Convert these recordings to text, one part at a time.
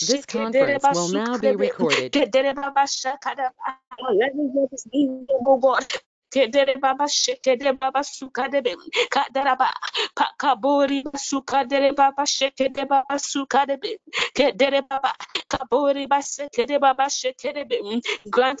This conference will now be recorded. kedere baba shekede baba sukadebe kadaraba pakabori sukadere baba shekede baba sukadebe kedere baba kabori basekede baba shekede grant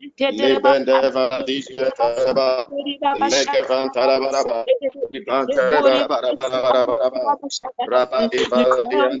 Libendeva Dijava, Megavan Tarabaraba, Ivan Tarabarabaraba, Rabba Diva Dian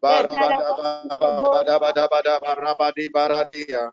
Barabada, barabada, barabada, barabada, barabada,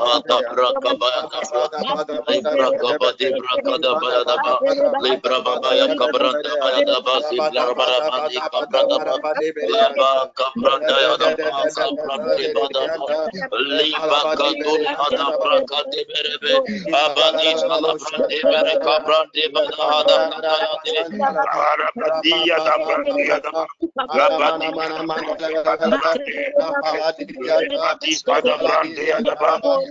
Rabba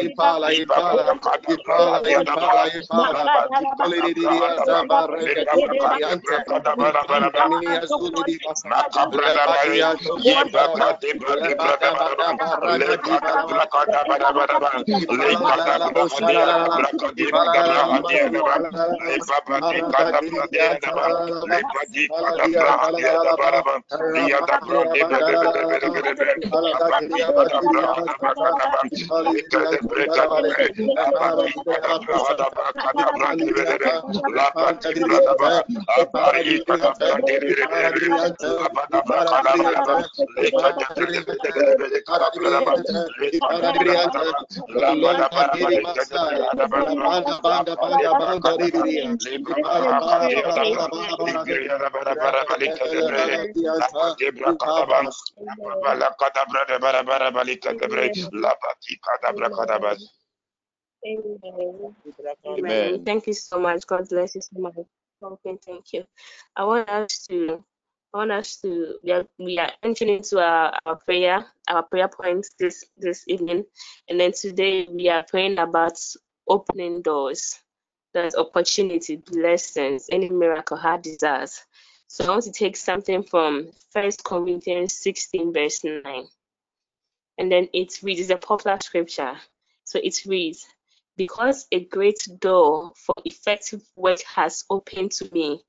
Ipala Makabrada Maria, de Brada Amen. Thank you so much. God bless you so much. Okay, thank you. I want us to I want us to we are, we are entering into our, our prayer, our prayer points this this evening, and then today we are praying about opening doors, that opportunity, blessings, any miracle, heart desires. So I want to take something from First Corinthians 16, verse 9. And then it reads, it's a popular scripture. So it reads, Because a great door for effective work has opened to me,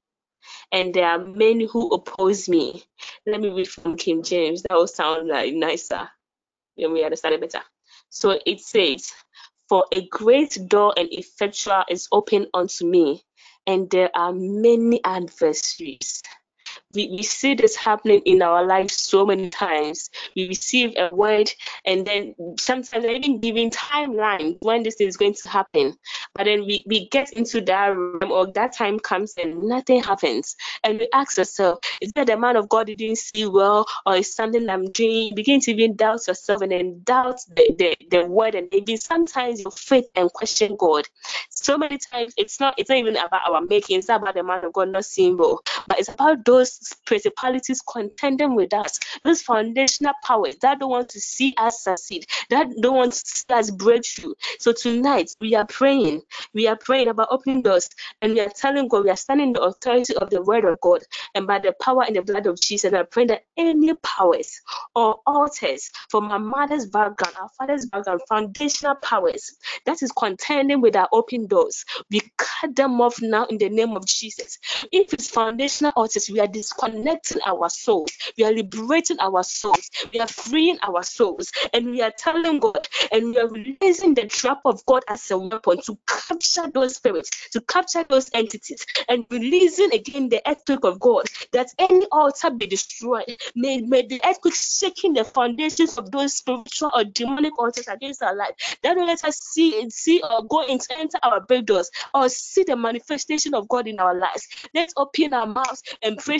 and there are many who oppose me. Let me read from King James. That will sound like nicer. Let me understand it better. So it says, For a great door and effectual is open unto me, and there are many adversaries we, we see this happening in our lives so many times. We receive a word and then sometimes even giving timeline when this is going to happen. But then we, we get into that room or that time comes and nothing happens. And we ask ourselves, is that the man of God didn't see well or is something I'm doing? begin to even doubt yourself and then doubt the, the, the word and maybe sometimes your faith and question God. So many times it's not it's not even about our making, it's about the man of God not seeing well, but it's about those principalities contending with us, those foundational powers that don't want to see us succeed, that don't want to see us breakthrough. So tonight we are praying, we are praying about opening doors, and we are telling God we are standing in the authority of the word of God and by the power and the blood of Jesus. We are praying that any powers or altars from our mother's background, our father's background, foundational powers that is contending with our open doors, we cut them off now in the name of Jesus. If it's foundational altars, we are disconnecting our souls, we are liberating our souls, we are freeing our souls, and we are telling God and we are releasing the trap of God as a weapon to capture those spirits, to capture those entities, and releasing again the earthquake of God that any altar be destroyed. May, may the earthquake shaking the foundations of those spiritual or demonic altars against our life. That will let us see and see or go into enter our big doors or see the manifestation of God in our lives. Let's open our mouths and pray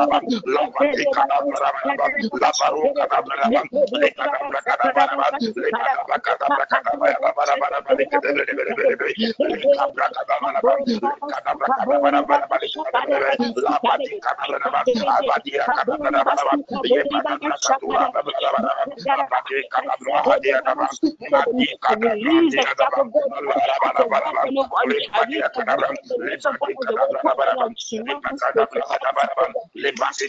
Baraba, Lapati Canabaraba, Laparu Canabaraba, Lecana Bracanabaraba, Lecana Bracanabaraba, Lapati Canabaraba, Abadia Canabaraba, Yepana Satura, Lapati Canabra, Diana, Mati Canabra, Lapati Canabra, le pasi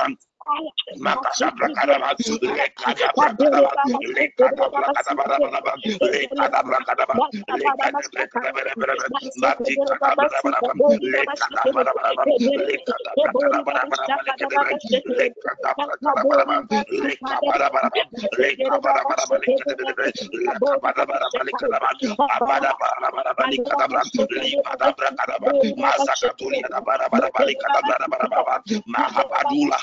adelante. Mahabadula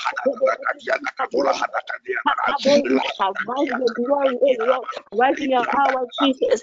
Power, Jesus.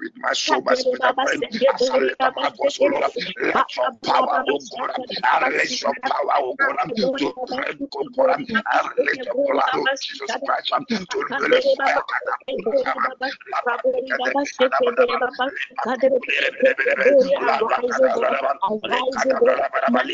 with my soul, my spirit, and brain. As I lift up my voice, O Lord, let your power, O God, I release your power, O God, to break, O God, I release the blood of Jesus Christ to release fire. Madakaduli kadabran, le kadabra hadabara barabali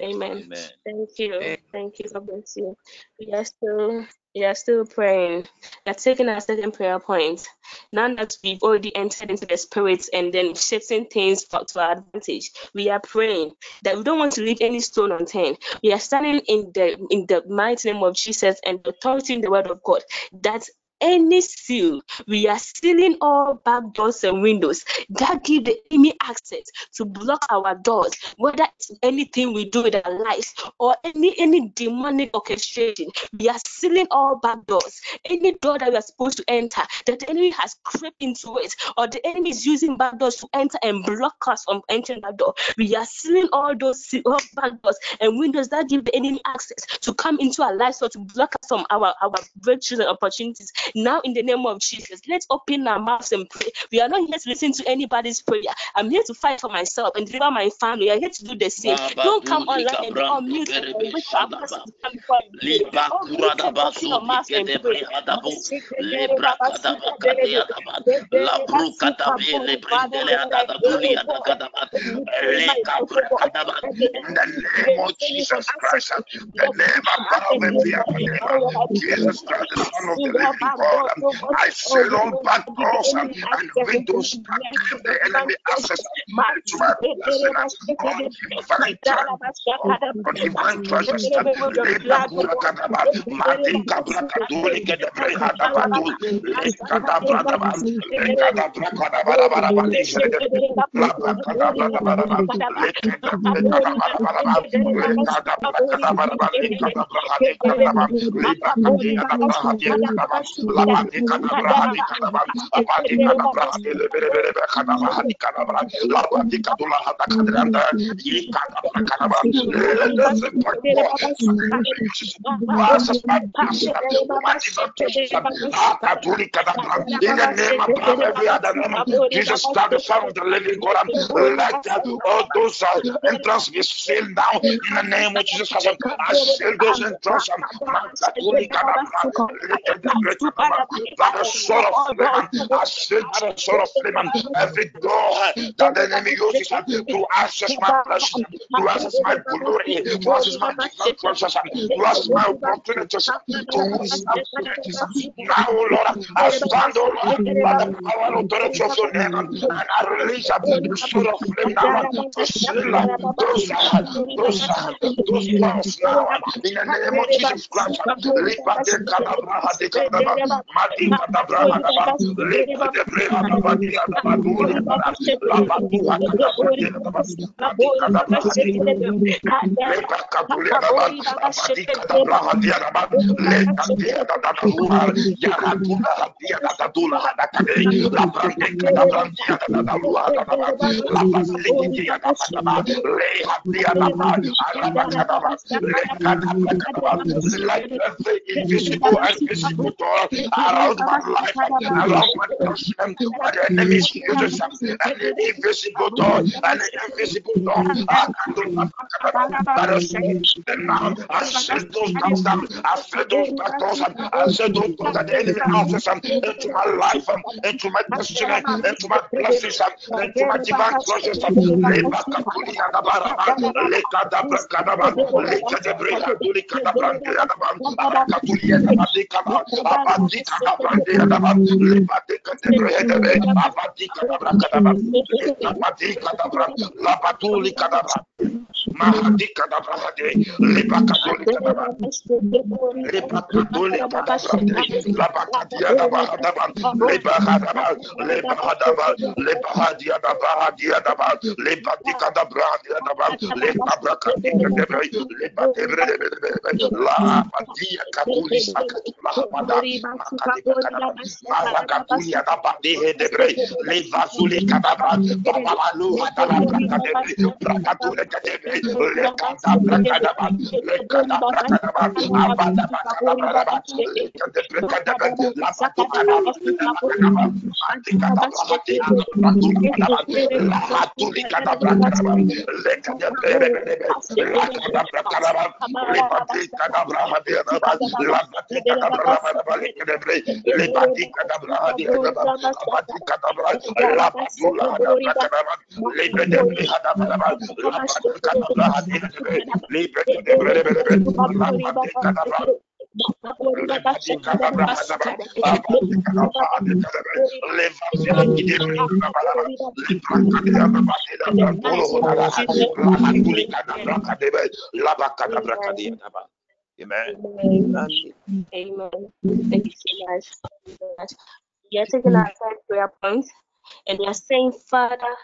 Amen. Amen. Thank you. Thank you. God bless you. We are still we are still praying. We are taking our second prayer point. Now that we've already entered into the spirit and then shifting things for, to our advantage, we are praying that we don't want to leave any stone unturned. We are standing in the in the mighty name of Jesus and the authority in the word of God that any seal. We are sealing all back doors and windows that give the enemy access to block our doors, whether it's anything we do with our lives or any any demonic orchestration. We are sealing all back doors. Any door that we are supposed to enter, that the enemy has crept into it, or the enemy is using back doors to enter and block us from entering that door. We are sealing all those all back doors and windows that give the enemy access to come into our lives or to block us from our, our breakthroughs and opportunities. Now, in the name of Jesus, let's open our mouths and pray. We are not here to listen to anybody's prayer. I'm here to fight for myself and deliver my family. I'm here to do the same. Don't come online and be on mute and wait for us to come before you. Mute and open your mouth and pray. In the name of Jesus Christ, the name above Jesus Christ, the Son of the living God, I all back doors and windows that give the enemy access to my blessing, on divine time, on divine treasures. Leba kura kadaba, mati kabra kaduli kedebre hadabadu, lekada bradaba, lekada brakada barabara balisha, laba kadabra barabara, lekada brakada barabara, kadabra hadi kadaba, kadabra kadaba hadi kadabra, kadula hada kadranda, kadaba, in the name of every other name, Jesus Christ, the Son of the living God, let all those uh, entrance be sealed now, in the name of Jesus Christ, I seal those entrance, by the sword of flame, I by the sword of flame, every door that the enemy uses to access my blessing, to access my glory, to access my treasures, to access my opportunities, to opportunities. Now, Lord, I stand, oh Lord, the power and authority of your name, and I release the sword of flame to seal those, those, those doors now, in the name of Jesus Christ. Liba de kadabra, de kadabra, Madika da Brahma, Lepa de Breha da Badia da Baduli, La Batua da Badia da Madika da Brahma, Lepa Katulia da Badika da Brahma dia da Leta dia da da Lua, Yaratula dia da Dula da Kade, La Brandika da Brandia da da Lua da La Basiliki dia da da Leha dia da Arabakadaba, Lekadaba, like every invisible and visible door around my life, around my invisible door the invisible door. Is now. I those doors. I set those doors. I that the enemy answers into my life, into my destiny, into my blessings, into my divine treasures. Lekadabra malakatulia daba lekadabra, lebati labati kadabra, Amen. Amen. Thank you so much. We are taking our third prayer point, and we are saying, Father,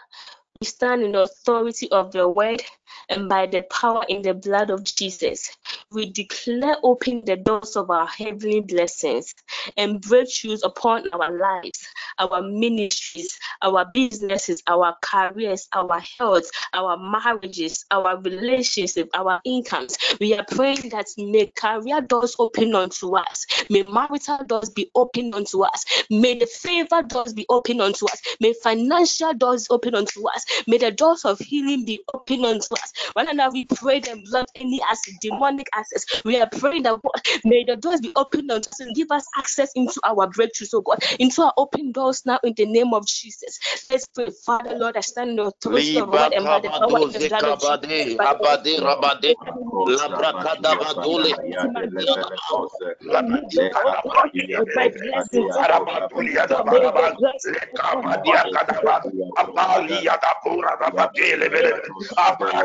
we stand in the authority of your word and by the power in the blood of Jesus. We declare open the doors of our heavenly blessings and breakthroughs upon our lives, our ministries, our businesses, our careers, our health, our marriages, our relationships, our incomes. We are praying that may career doors open unto us, may marital doors be open unto us, may the favor doors be open unto us, may financial doors open unto us, may the doors of healing be open unto us. Right now, we pray and blood any acid, demonic access. We are praying that God, may the doors be opened unto us and give us access into our breakthrough, so God, into our open doors now in the name of Jesus. Let's pray, Father, Lord, I stand in the authority of God and by the power in the blood of Jesus. Abade, Rabade,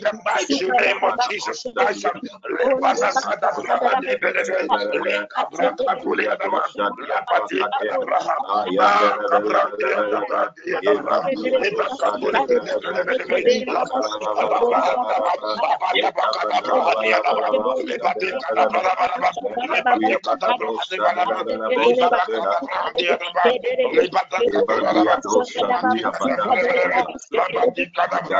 the mighty name of Jesus Thank you.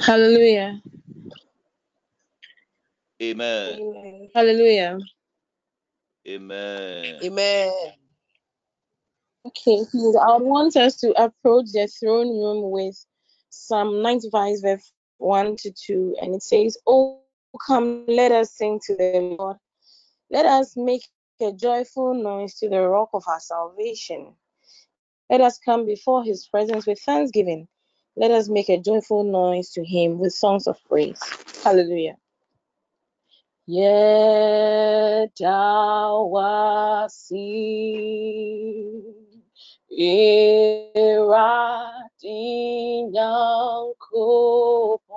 Hallelujah. Amen. Hallelujah. Amen. Amen. Okay, please, I would want us to approach the throne room with Psalm 95, verse 1 to 2, and it says, Oh, come, let us sing to the Lord. Let us make a joyful noise to the rock of our salvation. Let us come before his presence with thanksgiving. Let us make a joyful noise to him with songs of praise. Hallelujah. Yedawasi Iradinyankopon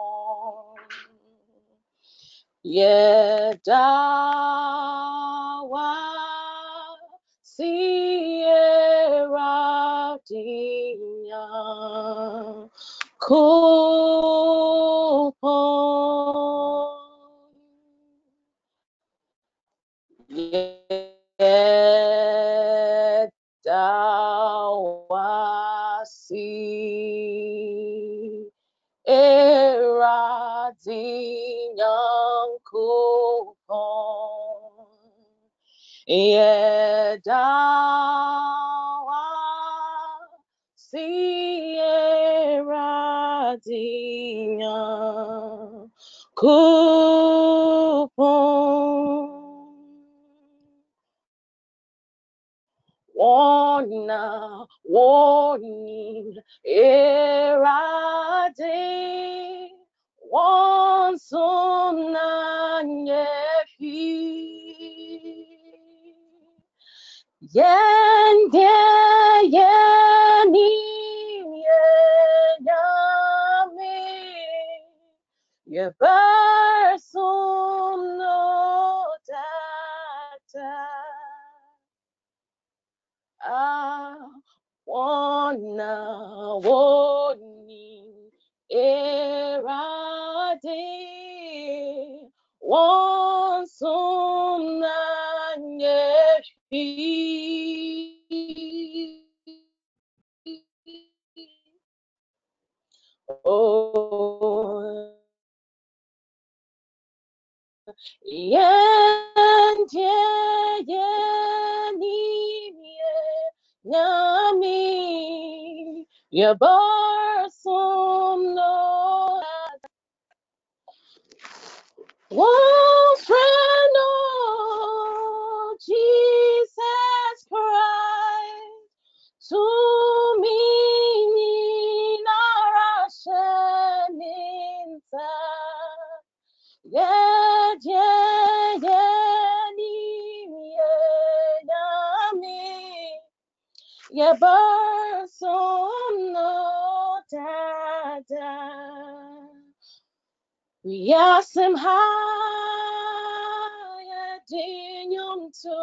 Yedawa Sierra Dina Kupo. Yedawa Sierra Dina. Iradinyankopon Yedawasi Eradinyankopon Yedawasi Eradinyankopon Warna, warning, erade, wansona nyefi. Yende, yeni, yenyame, yebersum no data. I ah, wanna woni erade wansum na Oh, nyami yabarsum no one Yasim haya dinyum to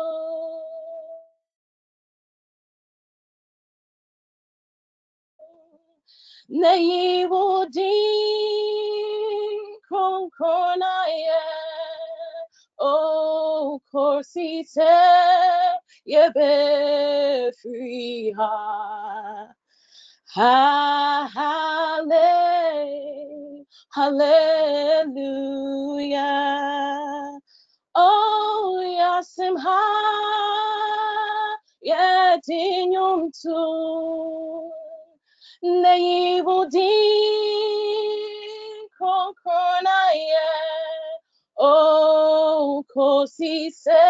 Neivodin kron kornaya O korsite yebe free ha Ha hallelujah. Oh yasim ha yetinyum tu neibudin konkona ye oh kosi se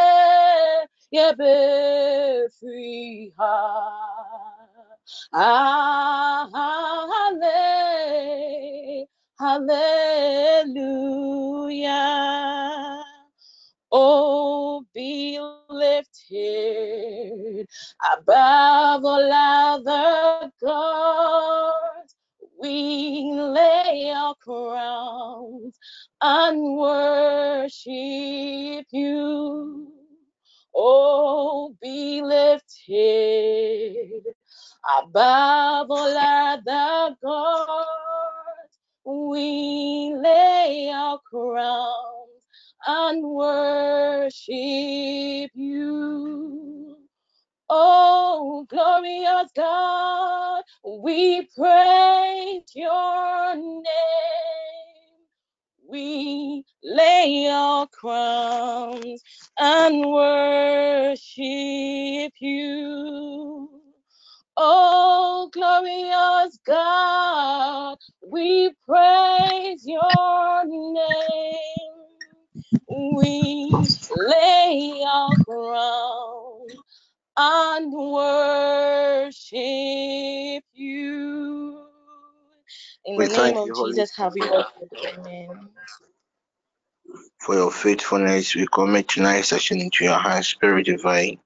yebe free ha Ah, hallelujah. Oh, be lifted above all other gods. We lay our crowns and worship you. Oh, be lifted above all other gods, we lay our crowns and worship you. Oh, glorious God, we praise your name. We lay our crowns and worship you. Oh, glorious God, we praise your name. We lay our crown and worship you. In we the name of Jesus, have you Amen. For your faithfulness, we commit tonight's session into your hands, Spirit Divine.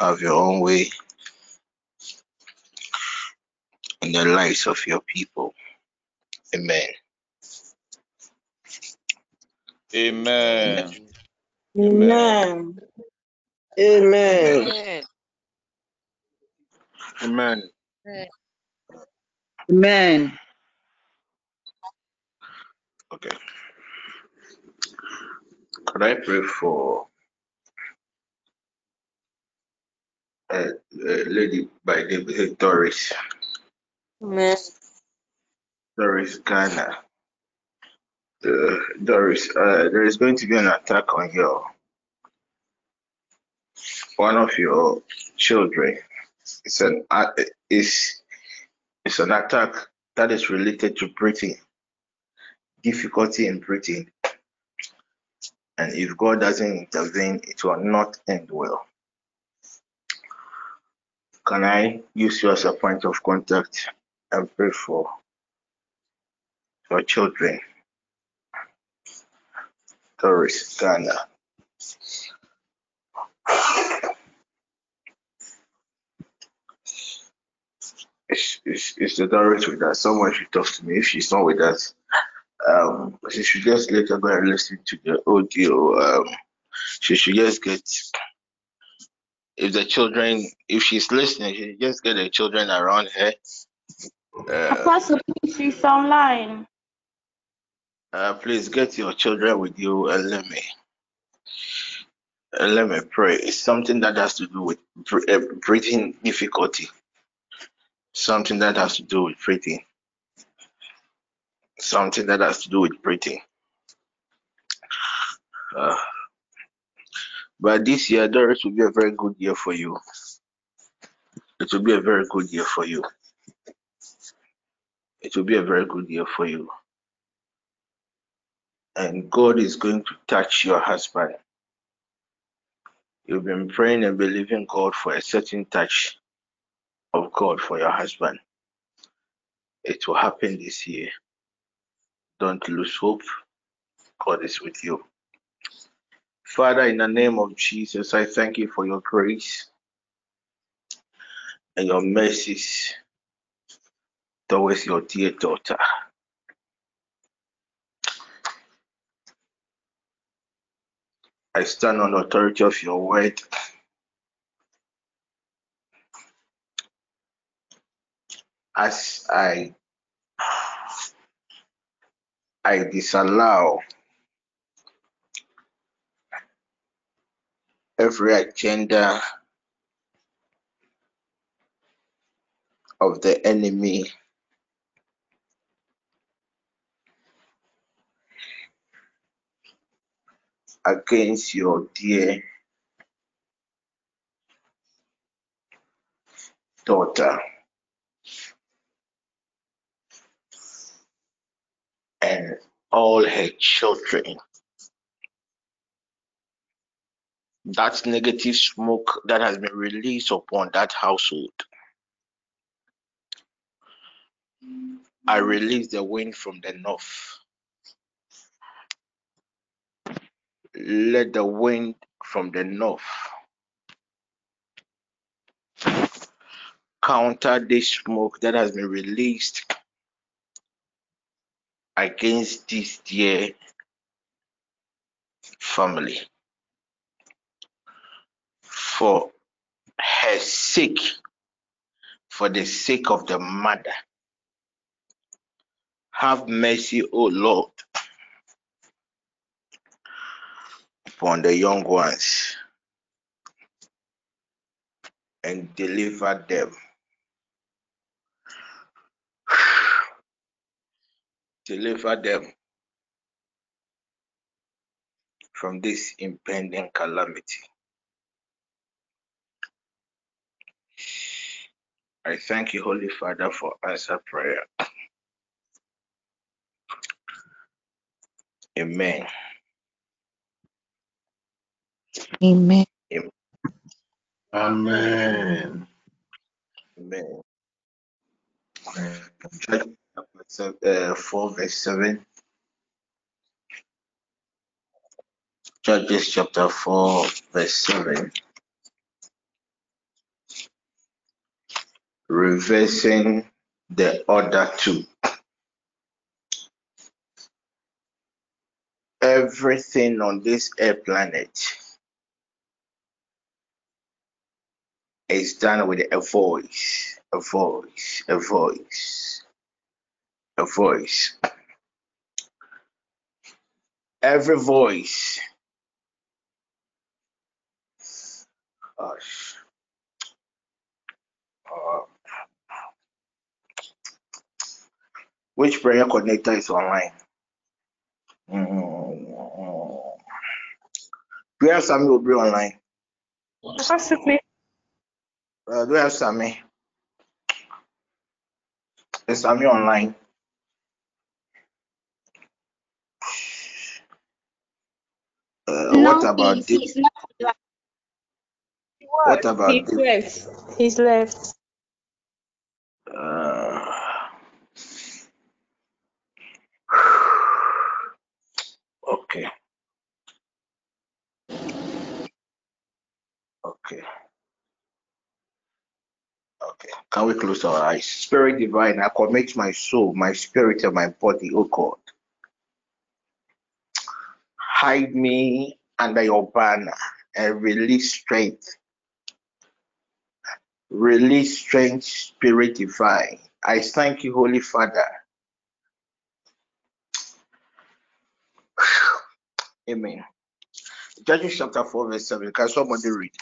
Have your own way in the lives of your people. Amen. Amen. Amen. Amen. Amen. Amen. Amen. Okay. Could I pray for a, uh, a lady by the name of Doris? Amen. Doris Ghana. Uh, Doris, uh, there is going to be an attack on your one of your children. It's an uh, it's it's an attack that is related to breathing, difficulty in breathing, and if God doesn't intervene, it will not end well. Can I use you as a point of contact and pray for your children? Doris Ghana. It's, it's, it's the Doris with us. Someone should talk to me. If she's not with us, um, she should just let her go and listen to the audio. Um, she should just get if the children, if she's listening, she should just get the children around her. Uh, Apostle, she's online. Uh, please get your children with you and let me and let me pray. It's something that has to do with uh, breathing difficulty. Something that has to do with breathing. Something that has to do with breathing. Uh, but this year, Doris will be a very good year for you. It will be a very good year for you. It will be a very good year for you. And God is going to touch your husband. You've been praying and believing God for a certain touch of God for your husband. It will happen this year. Don't lose hope. God is with you. Father, in the name of Jesus, I thank you for your grace and your mercies towards your dear daughter. I stand on the authority of your word. As I I disallow every agenda of the enemy against your dear daughter and all her children. That negative smoke that has been released upon that household. I release the wind from the north. Let the wind from the north counter this smoke that has been released against this dear family. For her sake, for the sake of the mother, have mercy, O Lord, upon the young ones and deliver them. Deliver them from this impending calamity. I thank you, Holy Father, for answer prayer. Amen. Amen. Amen. Amen. chapter uh, 4, verse 7. Judges chapter 4, verse 7. Reversing the order two. Everything on this air planet is done with a voice, a voice, a voice, a voice. Every voice. Gosh. Uh, which prayer coordinator is online? Mm-hmm. Have Sammy will be online? Possibly. Uh, do you have Sammy? Is Sammy online? Uh, No, what about he's, Dip? he's not. What about He's Dip? left. He's left. Uh, okay. Okay. Okay. Can we close our eyes? Spirit divine, I commit my soul, my spirit, and my body, oh God. Hide me under your banner and release strength. Release strength, spirit divine. I thank you, Holy Father. Amen. Judges chapter 4, verse 7. Can somebody read?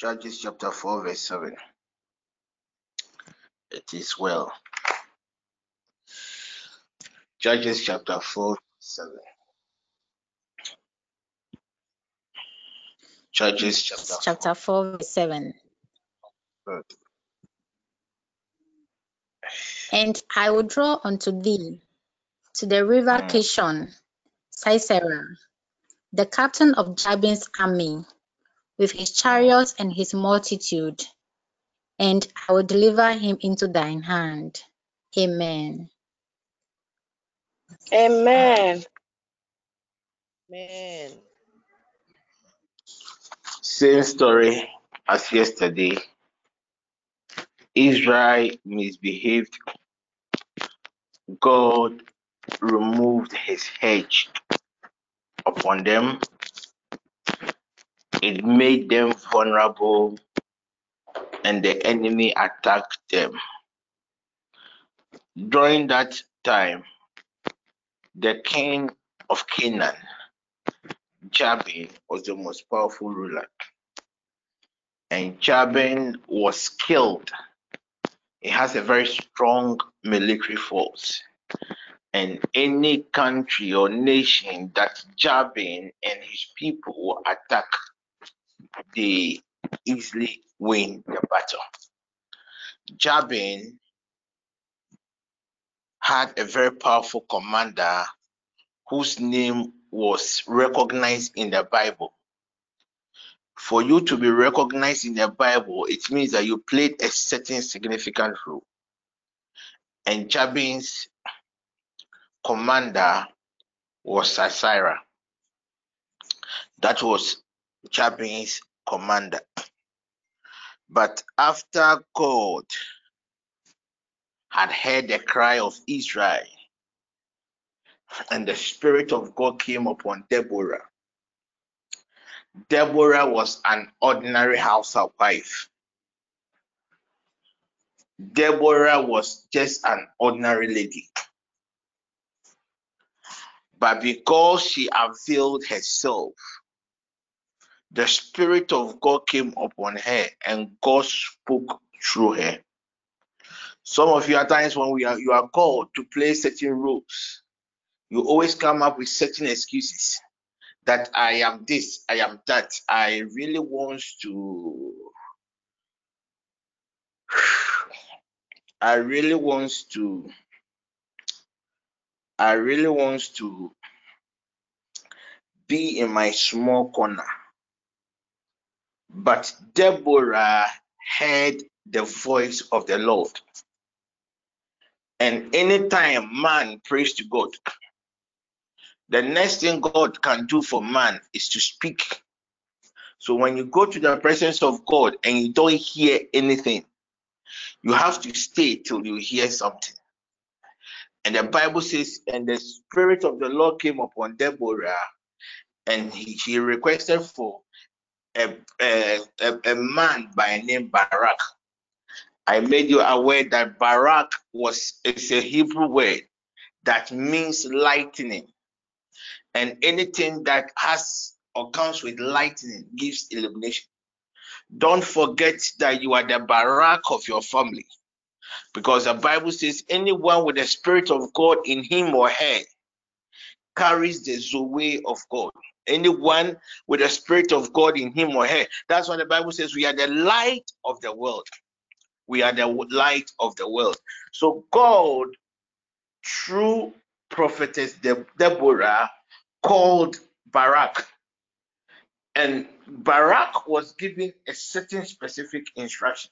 Judges chapter 4, verse 7. It is well. Judges chapter 4, 7. Judges chapter, Chapter 4, 7. 4. And I will draw unto thee to the river Mm. Kishon, Sisera, the captain of Jabin's army, with his chariots and his multitude, and I will deliver him into thine hand. Amen. Amen. Amen. Same story as yesterday. Israel misbehaved. God removed his hedge upon them. It made them vulnerable, and the enemy attacked them. During that time, the king of Canaan, Jabin, was the most powerful ruler. And Jabin was killed. He has a very strong military force. And any country or nation that Jabin and his people attack, they easily win the battle. Jabin had a very powerful commander whose name was recognized in the Bible. For you to be recognized in the Bible, it means that you played a certain significant role. And Jabin's commander was Sisera. That was Jabin's commander. But after God had heard the cry of Israel, and the Spirit of God came upon Deborah. Deborah was an ordinary housewife. Deborah was just an ordinary lady. But because she availed herself, the Spirit of God came upon her and God spoke through her. Some of you at times when we are you are called to play certain roles, you always come up with certain excuses that I am this, I am that. I really want to I really want to I really want to be in my small corner. But Deborah heard the voice of the Lord. And anytime man prays to God, the next thing God can do for man is to speak. So when you go to the presence of God and you don't hear anything, you have to stay till you hear something. And the Bible says, and the Spirit of the Lord came upon Deborah, and he, he requested for a, a, a, man by name Barak. I made you aware that Barak was it's a Hebrew word that means lightning. And anything that has or comes with lightning gives illumination. Don't forget that you are the Barak of your family. Because the Bible says anyone with the Spirit of God in him or her carries the Zoe of God. Anyone with the Spirit of God in him or her. That's why the Bible says we are the light of the world. We are the light of the world. So God, through prophetess Deborah, called Barak. And Barak was given a certain specific instruction.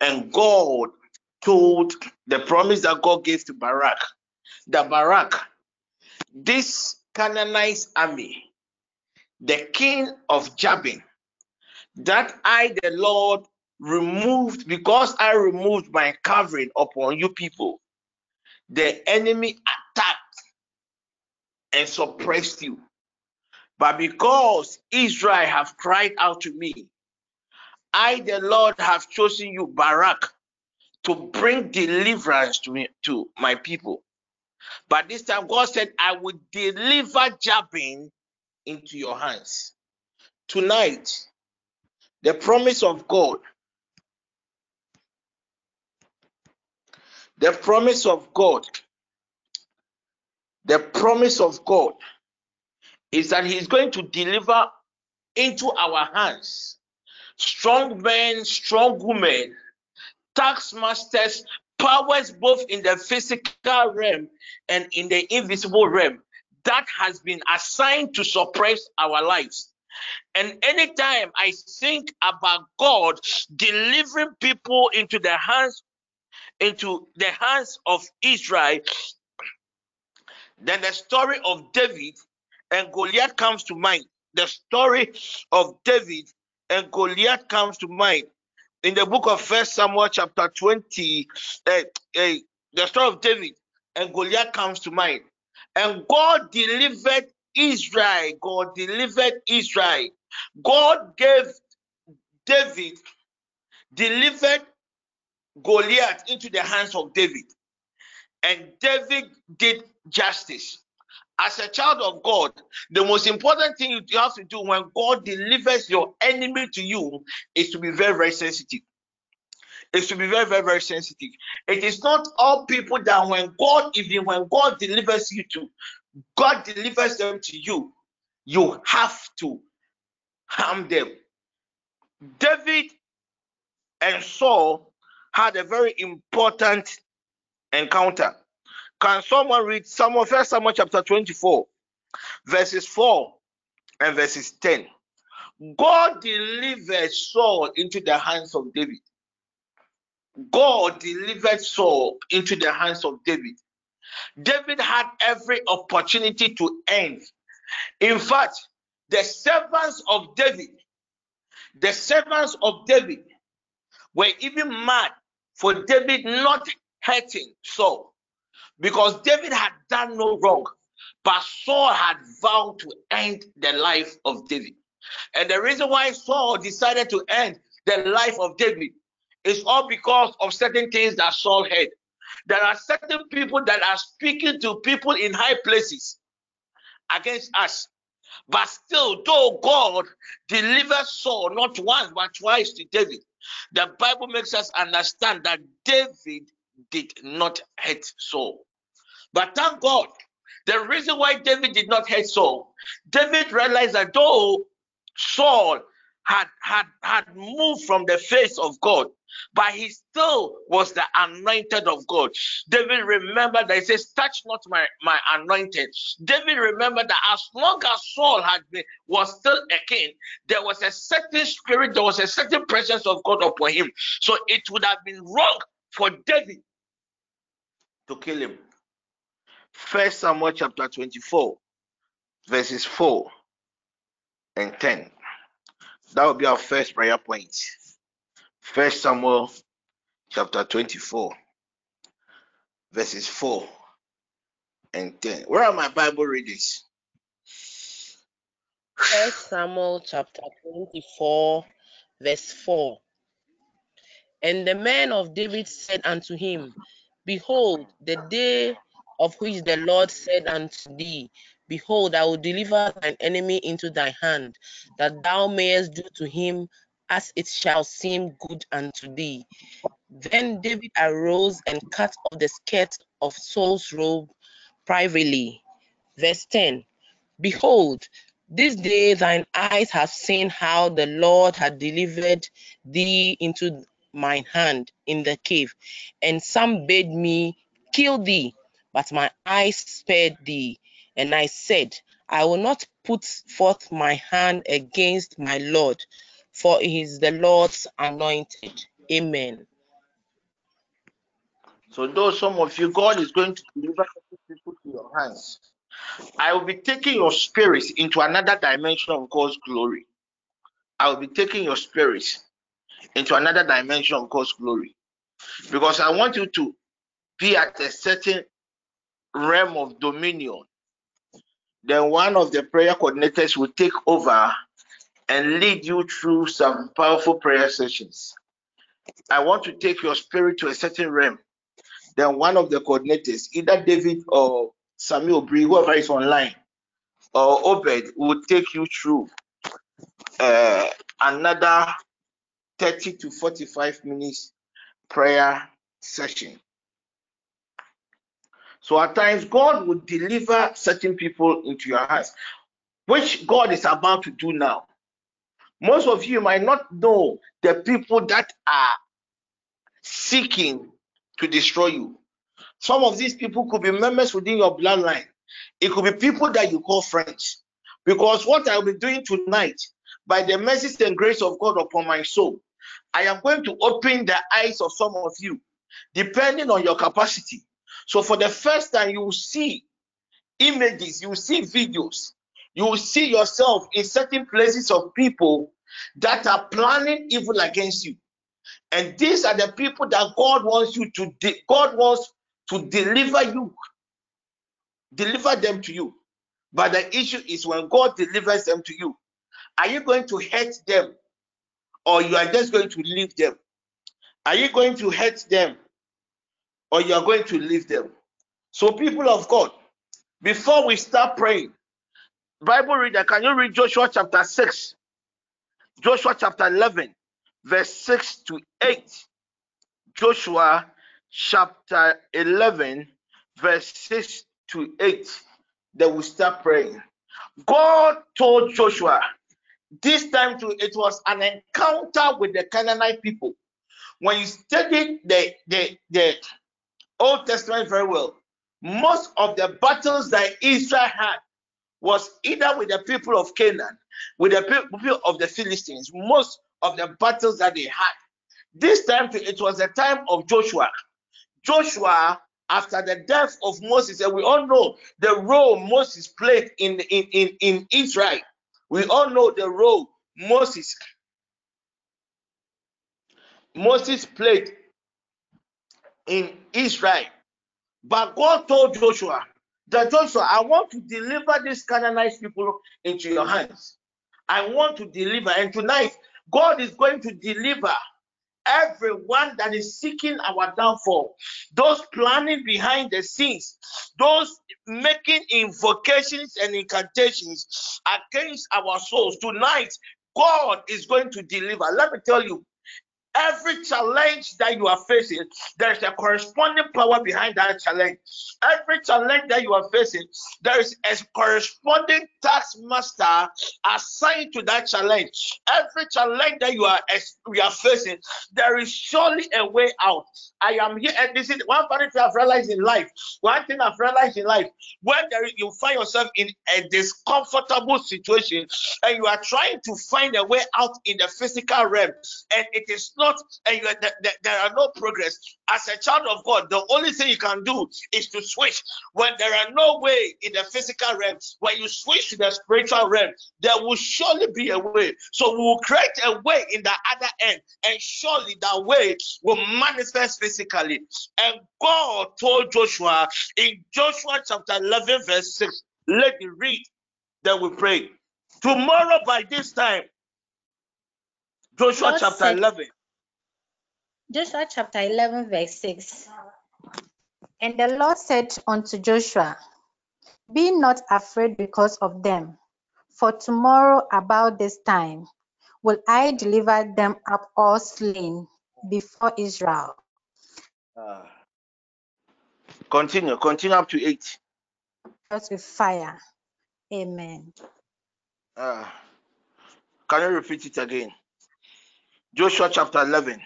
And God told the promise that God gave to Barak that Barak, this Canaanite army, the king of Jabin, that I, the Lord, removed because I removed my covering upon you people, the enemy attacked and suppressed you. But because Israel have cried out to me, I, the Lord, have chosen you, Barak, to bring deliverance to me, to my people. But this time, God said, I will deliver Jabin into your hands. Tonight, the promise of God, the promise of God, the promise of God is that He's going to deliver into our hands strong men, strong women, tax masters, powers both in the physical realm and in the invisible realm that has been assigned to suppress our lives. And anytime I think about God delivering people into the hands into the hands of Israel, Then the story of David and Goliath comes to mind. The story of David and Goliath comes to mind. In the book of First Samuel, chapter 20, uh, uh, the story of David and Goliath comes to mind. And God delivered Israel. God delivered Israel. God gave David, delivered Goliath into the hands of David. And David did justice. As a child of God, the most important thing you have to do when God delivers your enemy to you is to be very, very sensitive. Is to be very, very, very sensitive. It is not all people that when God, even when God delivers you to, God delivers them to you, you have to harm them. David and Saul had a very important encounter. Can someone read Samuel, First Samuel chapter 24, verses 4 and verses 10? God delivered Saul into the hands of David. God delivered Saul into the hands of David. David had every opportunity to end. In fact, the servants of David, the servants of David were even mad for David not hurting Saul because David had done no wrong, but Saul had vowed to end the life of David. And the reason why Saul decided to end the life of David is all because of certain things that Saul had. There are certain people that are speaking to people in high places against us. But still, though God delivered Saul not once but twice to David, the Bible makes us understand that David did not hate Saul. But thank God, the reason why David did not hate Saul, David realized that though Saul had had had moved from the face of God, but he still was the anointed of God. David remembered that he says, Touch not my, my anointed. David remembered that as long as Saul had been was still a king, there was a certain spirit, there was a certain presence of God upon him. So it would have been wrong for David to kill him. First Samuel chapter 24, verses 4 and 10. That will be our first prayer point. First Samuel chapter 24, verses 4 and 10. Where are my Bible readings? First Samuel chapter 24, verse 4. And the men of David said unto him, Behold, the day of which the Lord said unto thee, Behold, I will deliver thine enemy into thy hand, that thou mayest do to him as it shall seem good unto thee. Then David arose and cut off the skirt of Saul's robe privately. Verse 10 Behold, this day thine eyes have seen how the Lord had delivered thee into mine hand in the cave, and some bade me kill thee, but my eyes spared thee. And I said, I will not put forth my hand against my Lord, for he is the Lord's anointed. Amen. So, though some of you, God is going to deliver people to your hands, I will be taking your spirits into another dimension of God's glory. I will be taking your spirits into another dimension of God's glory. Because I want you to be at a certain realm of dominion. Then one of the prayer coordinators will take over and lead you through some powerful prayer sessions. I want to take your spirit to a certain realm. Then one of the coordinators, either David or Samuel Bree, whoever is online, or Obed, will take you through uh, another 30 to 45 minutes prayer session. So at times, God will deliver certain people into your hands, which God is about to do now. Most of you might not know the people that are seeking to destroy you. Some of these people could be members within your bloodline. It could be people that you call friends. Because what I will be doing tonight, by the mercy and grace of God upon my soul, I am going to open the eyes of some of you, depending on your capacity. So, for the first time, you will see images, you will see videos, you will see yourself in certain places of people that are planning evil against you. And these are the people that God wants you to de- God wants to deliver you, deliver them to you. But the issue is when God delivers them to you, are you going to hurt them or you are just going to leave them? Are you going to hurt them or you are going to leave them? So, people of God, before we start praying, Bible reader, can you read Joshua chapter 6? Joshua chapter 11, verse 6 to 8. Joshua chapter 11, verse 6 to 8. Then we start praying. God told Joshua, this time too, it was an encounter with the Canaanite people. When you study the, the, the Old Testament very well, most of the battles that Israel had was either with the people of Canaan, with the people of the Philistines. Most of the battles that they had. This time it was the time of Joshua. Joshua, after the death of Moses, and we all know the role Moses played in, in, in, in Israel. We all know the role Moses Moses played in Israel. But God told Joshua that Joshua, I want to deliver these Canaanite people into your hands. I want to deliver. And tonight, God is going to deliver everyone that is seeking our downfall, those planning behind the scenes, those making invocations and incantations against our souls. Tonight, God is going to deliver. Let me tell you, Every challenge that you are facing, there's a corresponding power behind that challenge. Every challenge that you are facing, there is a corresponding taskmaster assigned to that challenge. Every challenge that you are you are facing, there is surely a way out. I am here, and this is one thing I've realized in life. One thing I've realized in life, when there is, you find yourself in a discomfortable situation and you are trying to find a way out in the physical realm, and it is not not, and you, there, there are no progress. As a child of God, the only thing you can do is to switch. When there are no way in the physical realm, when you switch to the spiritual realm, there will surely be a way. So we will create a way in the other end, and surely that way will manifest physically. And God told Joshua in Joshua chapter 11, verse 6, let me read, then we pray. Tomorrow by this time, Joshua chapter said, 11. Joshua chapter 11, verse 6. And the Lord said unto Joshua, Be not afraid because of them, for tomorrow about this time will I deliver them up all slain before Israel. Uh, continue, continue up to 8. With fire. Amen. Uh, can you repeat it again? Joshua chapter 11.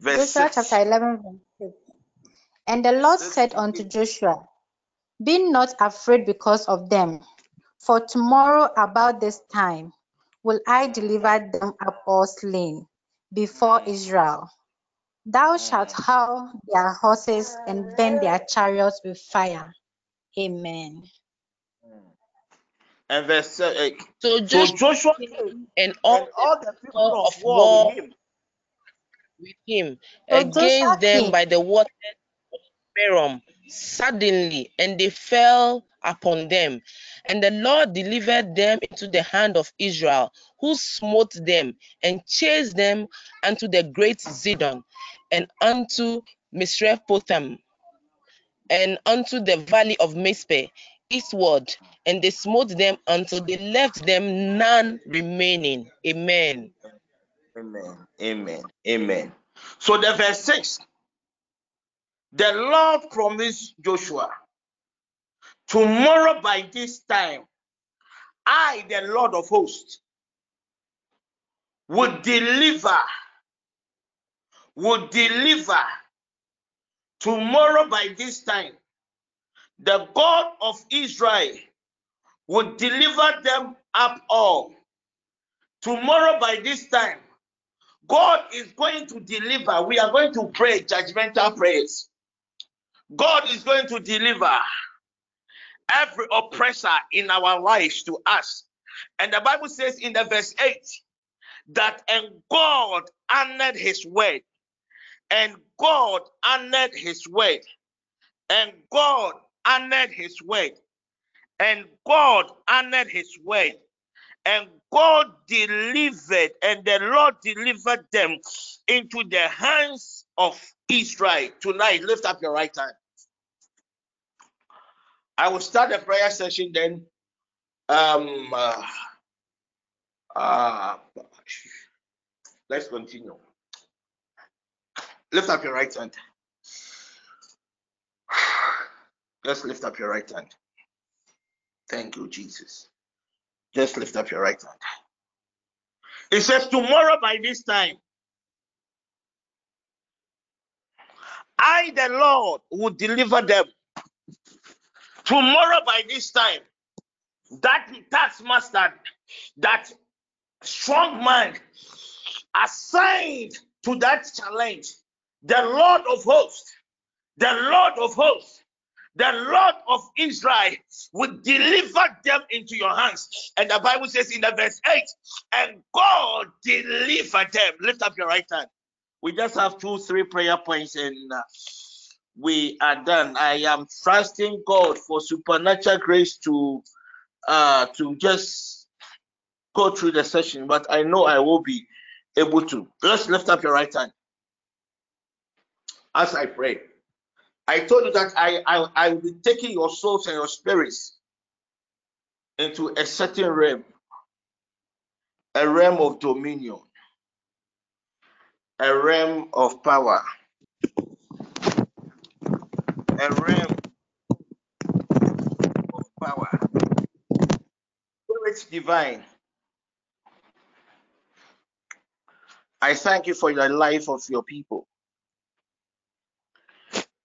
Verse Joshua 6. chapter 11, verse 6. And the Lord said unto Joshua, Be not afraid because of them, for tomorrow about this time will I deliver them up all slain before Israel. Thou shalt mm. haul their horses and burn their chariots with fire. Amen. Mm. And verse 8. So Joshua, so Joshua and all, and all the people of war with him with him against them by the waters of Merom suddenly, and they fell upon them. And the Lord delivered them into the hand of Israel, who smote them and chased them unto the great Zidon and unto Misrephotham and unto the valley of Mizpeh eastward, and they smote them until they left them none remaining. Amen. Amen. Amen. Amen. So the verse 6 the Lord promised Joshua, tomorrow by this time, I, the Lord of hosts, would deliver, would deliver tomorrow by this time. The God of Israel would deliver them up all. Tomorrow by this time, God is going to deliver. We are going to pray judgmental prayers. God is going to deliver. every oppressor in our lives to us. And the Bible says in the verse 8 that and God honored his word. And God honored his word. And God honored his word. And God honored his word. And God delivered, and the Lord delivered them into the hands of Israel. Tonight, lift up your right hand. I will start the prayer session then. Um, uh, uh, let's continue. Lift up your right hand. Let's lift up your right hand. Thank you, Jesus. Just lift up your right hand. It says, Tomorrow by this time, I, the Lord, will deliver them. Tomorrow by this time, that taskmaster, that strong man assigned to that challenge, the Lord of hosts, the Lord of hosts, the Lord of Israel will deliver them into your hands. And the Bible says in the verse 8, and God delivered them. Lift up your right hand. We just have two, three prayer points and uh, we are done. I am trusting God for supernatural grace to uh, to just go through the session, but I know I will be able to. Let's lift up your right hand as I pray. I told you that I, I, I will be taking your souls and your spirits into a certain realm, a realm of dominion, a realm of power, a realm of power. Spirit divine. I thank you for the life of your people.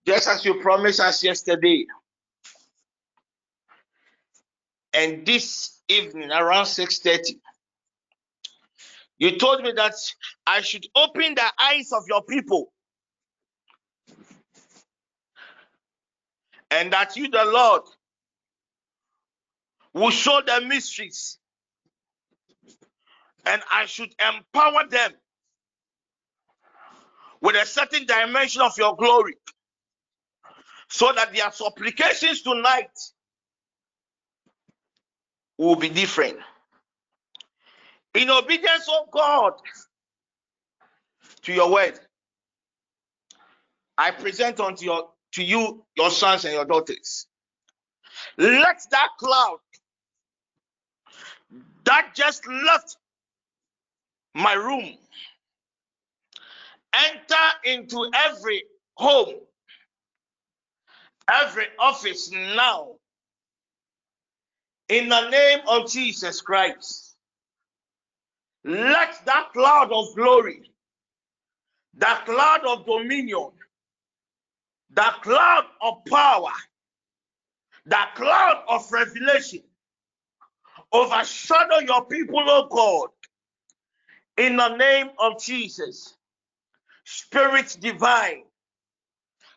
Just as you promised us yesterday. And this evening around 6:30, you told me that I should open the eyes of your people. And that you, the Lord, will show them mysteries. And I should empower them with a certain dimension of your glory so that their supplications tonight will be different. In obedience of God to your word, I present unto your to you your sons and your daughters. Let that cloud that just left my room enter into every home every office now in the name of Jesus Christ. Let that cloud of glory, that cloud of dominion, that cloud of power, that cloud of revelation overshadow your people, oh God, in the name of Jesus. Spirit divine,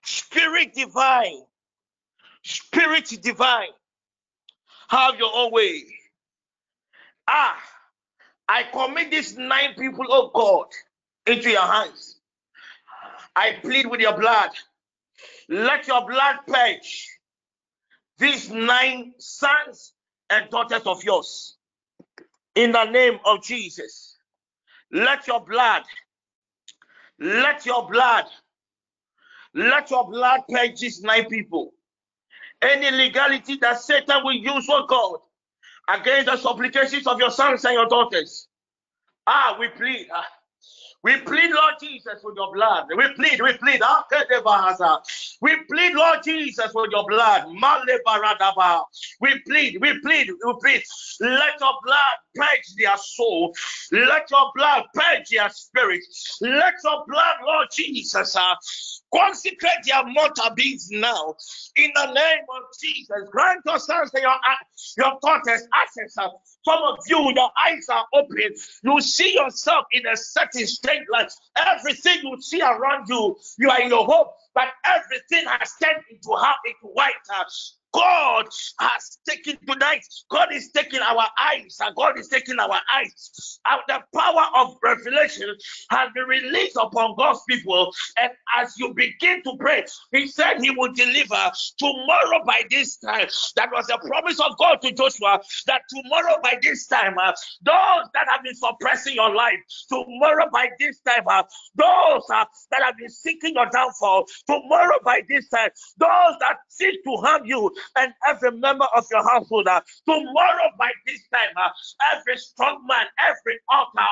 Spirit divine, Spirit divine, have your own way. Ah, I commit these nine people, of God, into your hands. I plead with your blood. Let your blood purge these nine sons and daughters of yours. In the name of Jesus. Let your blood, let your blood, let your blood purge these nine people any legality that Satan will use, for God, against the supplications of your sons and your daughters. Ah, we plead. Ah, we plead, Lord Jesus, with your blood. We plead, we plead. Ah, we plead, Lord Jesus, with your blood. We plead, we plead, we plead. Let your blood purge their soul. Let your blood purge their spirit. Let your blood, Lord Jesus, uh, consecrate their mortal beings now. In the name of Jesus, grant your sons and your, your daughters access. Some of you, your eyes are open. You see yourself in a certain state, like everything you see around you, you are in your hope, but everything has turned into half into white. God has taken tonight. God is taking our eyes, and God is taking our eyes. The power of revelation has been released upon God's people. And as you begin to pray, He said He will deliver tomorrow by this time. That was the promise of God to Joshua that tomorrow by this time, uh, those that have been suppressing your life, tomorrow by this time, uh, those uh, that have been seeking your downfall, tomorrow by this time, those that seek to harm you and every member of your household, uh, tomorrow by this time, uh, every strong man, every altar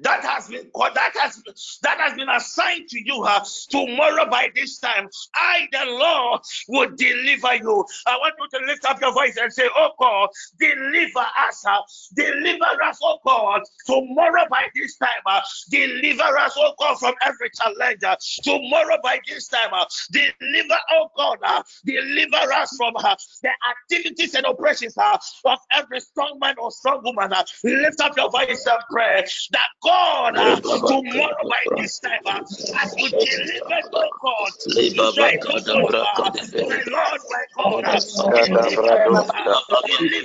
that has been that has that has been assigned to you tomorrow by this time i the lord will deliver you. I want you to lift up your voice and say oh god deliver us uh, deliver us oh god tomorrow by this time deliver us oh god from every challenge tomorrow by this time uh, deliver oh god deliver us from the activities and oppressions of every strong man or strong woman lift up your voice and pray that God, uh, tomorrow by this time, uh, as we deliver, oh God, God, uh, my Lord, my God, uh, deliver uh, deliver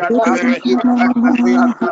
Terima kasih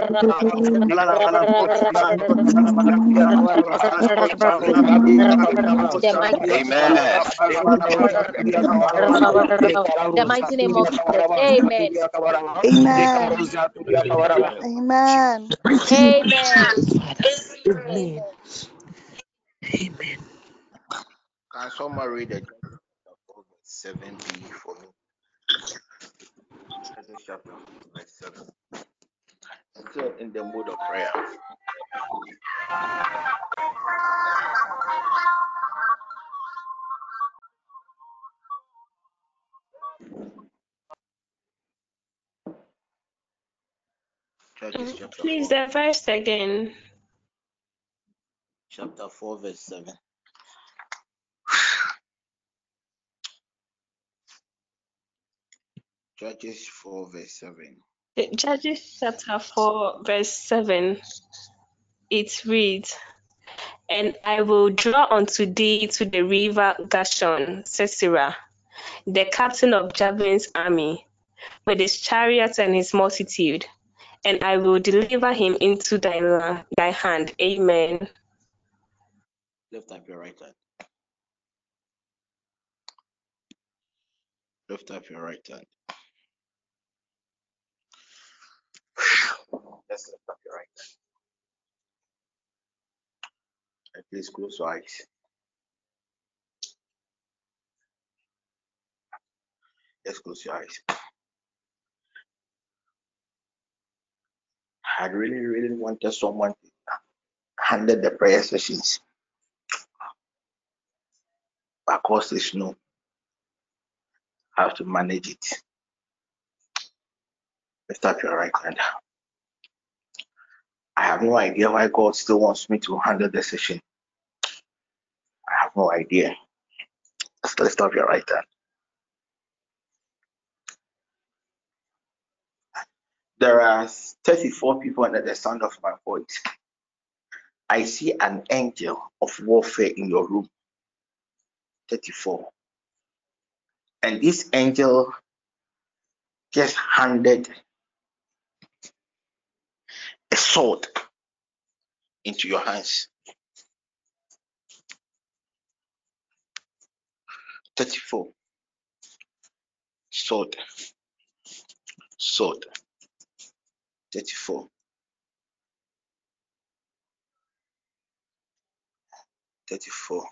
The mighty name of Amen. Amen. Amen. Amen. Amen. Can someone read the B for me? chapter verse seven. Still in the mood of prayer. Mm-hmm. Please, the verse again. Chapter 4, verse 7. Judges 4, verse 7. Judges chapter 4, verse 7. It reads, And I will draw unto thee to the river Kishon, Sisera, the captain of Jabin's army, with his chariots and his multitude, and I will deliver him into thy, thy hand. Amen. Lift up your right hand. Lift up your right hand. Let's lift your right hand. And please close your eyes. Let's close your eyes. I really, really wanted someone to handle the prayer sessions. But course there's no how to manage it. Lift up your right hand. I have no idea why God still wants me to handle this session. I have no idea. Just lift up your right hand. There are 34 people under the sound of my voice. I see an angel of warfare in your room. 34. And this angel just handed a sword into your hands. 34. Sword. Sword. 34. 34.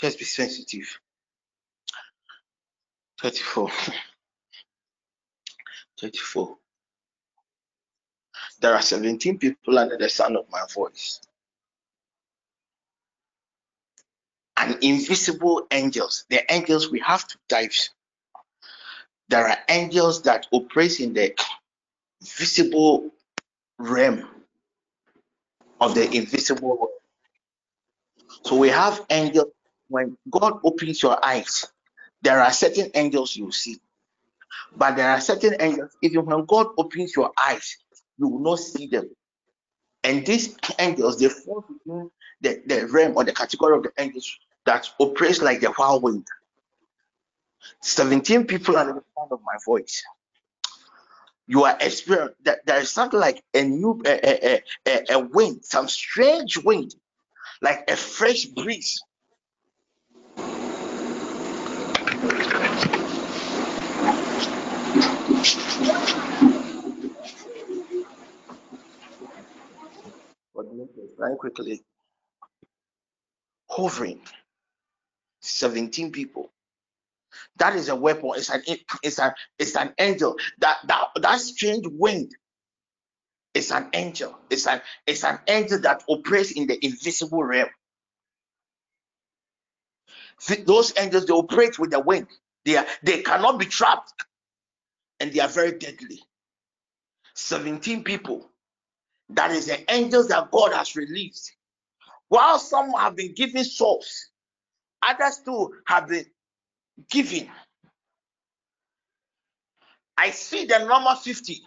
Just be sensitive. 34. 34. There are 17 people under the sound of my voice. And invisible angels, the angels we have two types. There are angels that operate in the visible realm of the invisible world. So we have angels. When God opens your eyes, there are certain angels you see. But there are certain angels, even when God opens your eyes, you will not see them. And these angels, they fall within the, the realm or the category of the angels that operates like the whirlwind. 17 people are in the sound of my voice. You are experiencing that there is something like a new a, a, a, a wind, some strange wind, like a fresh breeze. Very quickly, hovering, 17 people. That is a weapon. It's an it's an it's an angel. That that that strange wind is an angel. It's an it's an angel that operates in the invisible realm. Those angels they operate with the wind. They are they cannot be trapped, and they are very deadly. 17 people. That is the angels that God has released. While some have been given souls, others too have been given. I see the number 50.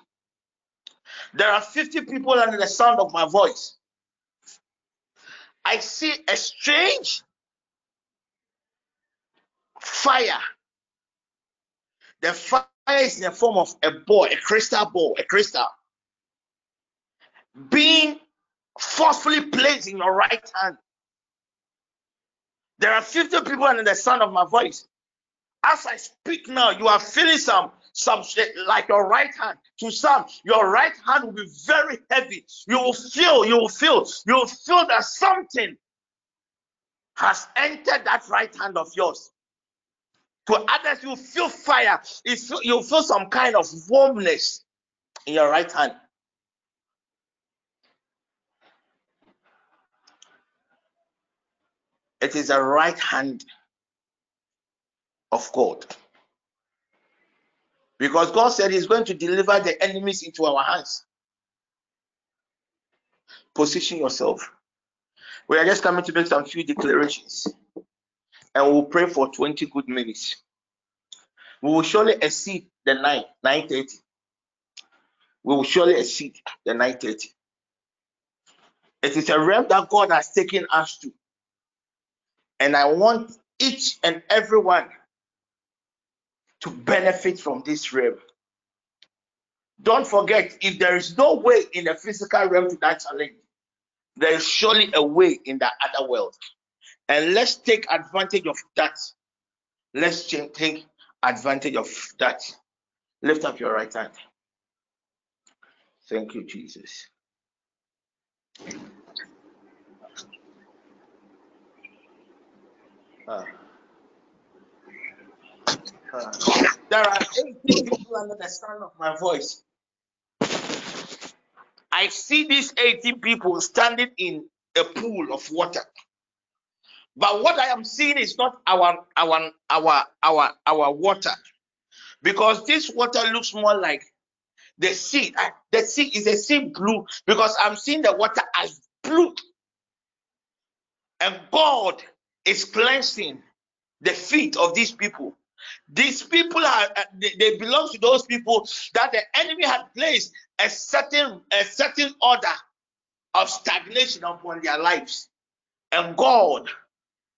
There are 50 people under the sound of my voice. I see a strange fire. The fire is in the form of a ball, a crystal ball, a crystal being forcefully placed in your right hand. There are 50 people under the sound of my voice. As I speak now, you are feeling some some like your right hand. To some, your right hand will be very heavy. You will feel, you will feel, you will feel that something has entered that right hand of yours. To others, you feel fire. You feel some kind of warmness in your right hand. It is the right hand of God. Because God said He's going to deliver the enemies into our hands. Position yourself. We are just coming to make some few declarations. And we'll pray for 20 good minutes. We will surely exceed the 9, 930. We will surely exceed the 930. It is a realm that God has taken us to. And I want each and everyone to benefit from this realm. Don't forget, if there is no way in the physical realm to that challenge, there is surely a way in the other world. And let's take advantage of that. Let's take advantage of that. Lift up your right hand. Thank you, Jesus. There are 18 people under the sound of my voice. I see these 18 people standing in a pool of water. But what I am seeing is not our our our our our water. Because this water looks more like the sea. Ah, the sea is a sea blue because I'm seeing the water as blue. And God is cleansing the feet of these people. These people are uh, they, they belong to those people that the enemy had placed a certain a certain order of stagnation upon their lives. And God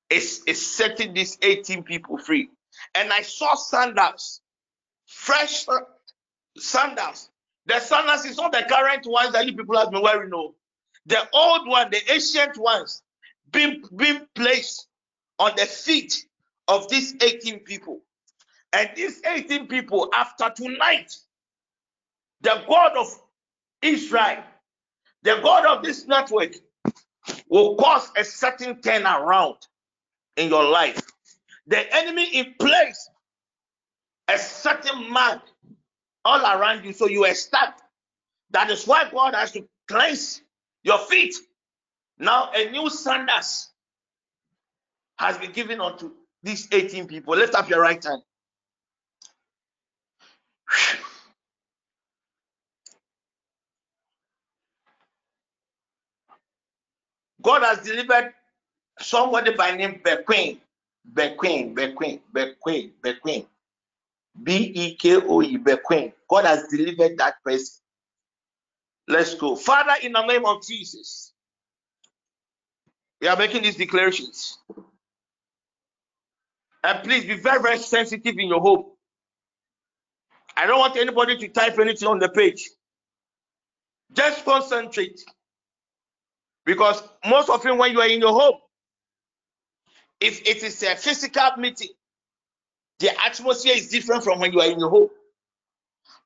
is, is setting these 18 people free. And I saw sandals, fresh sandals. The sandals is not the current ones that you people have been wearing, no. The old one, the ancient ones, being, being placed on the feet of these 18 people. And these 18 people, after tonight, the God of Israel, the God of this network, will cause a certain turnaround in your life. The enemy in place a certain man all around you, so you are stuck. That is why God has to cleanse your feet. Now a new sandals has been given unto these 18 people. Lift up your right hand. God has delivered somebody by name Bequeen. Bequeen, Bequeen, Bequeen, Bequeen. B E K O E, Bequeen. God has delivered that person. Let's go. Father, in the name of Jesus, we are making these declarations. And please be very, very sensitive in your home. I don't want anybody to type anything on the page. Just concentrate. Because most often, when you are in your home, if it is a physical meeting, the atmosphere is different from when you are in your home.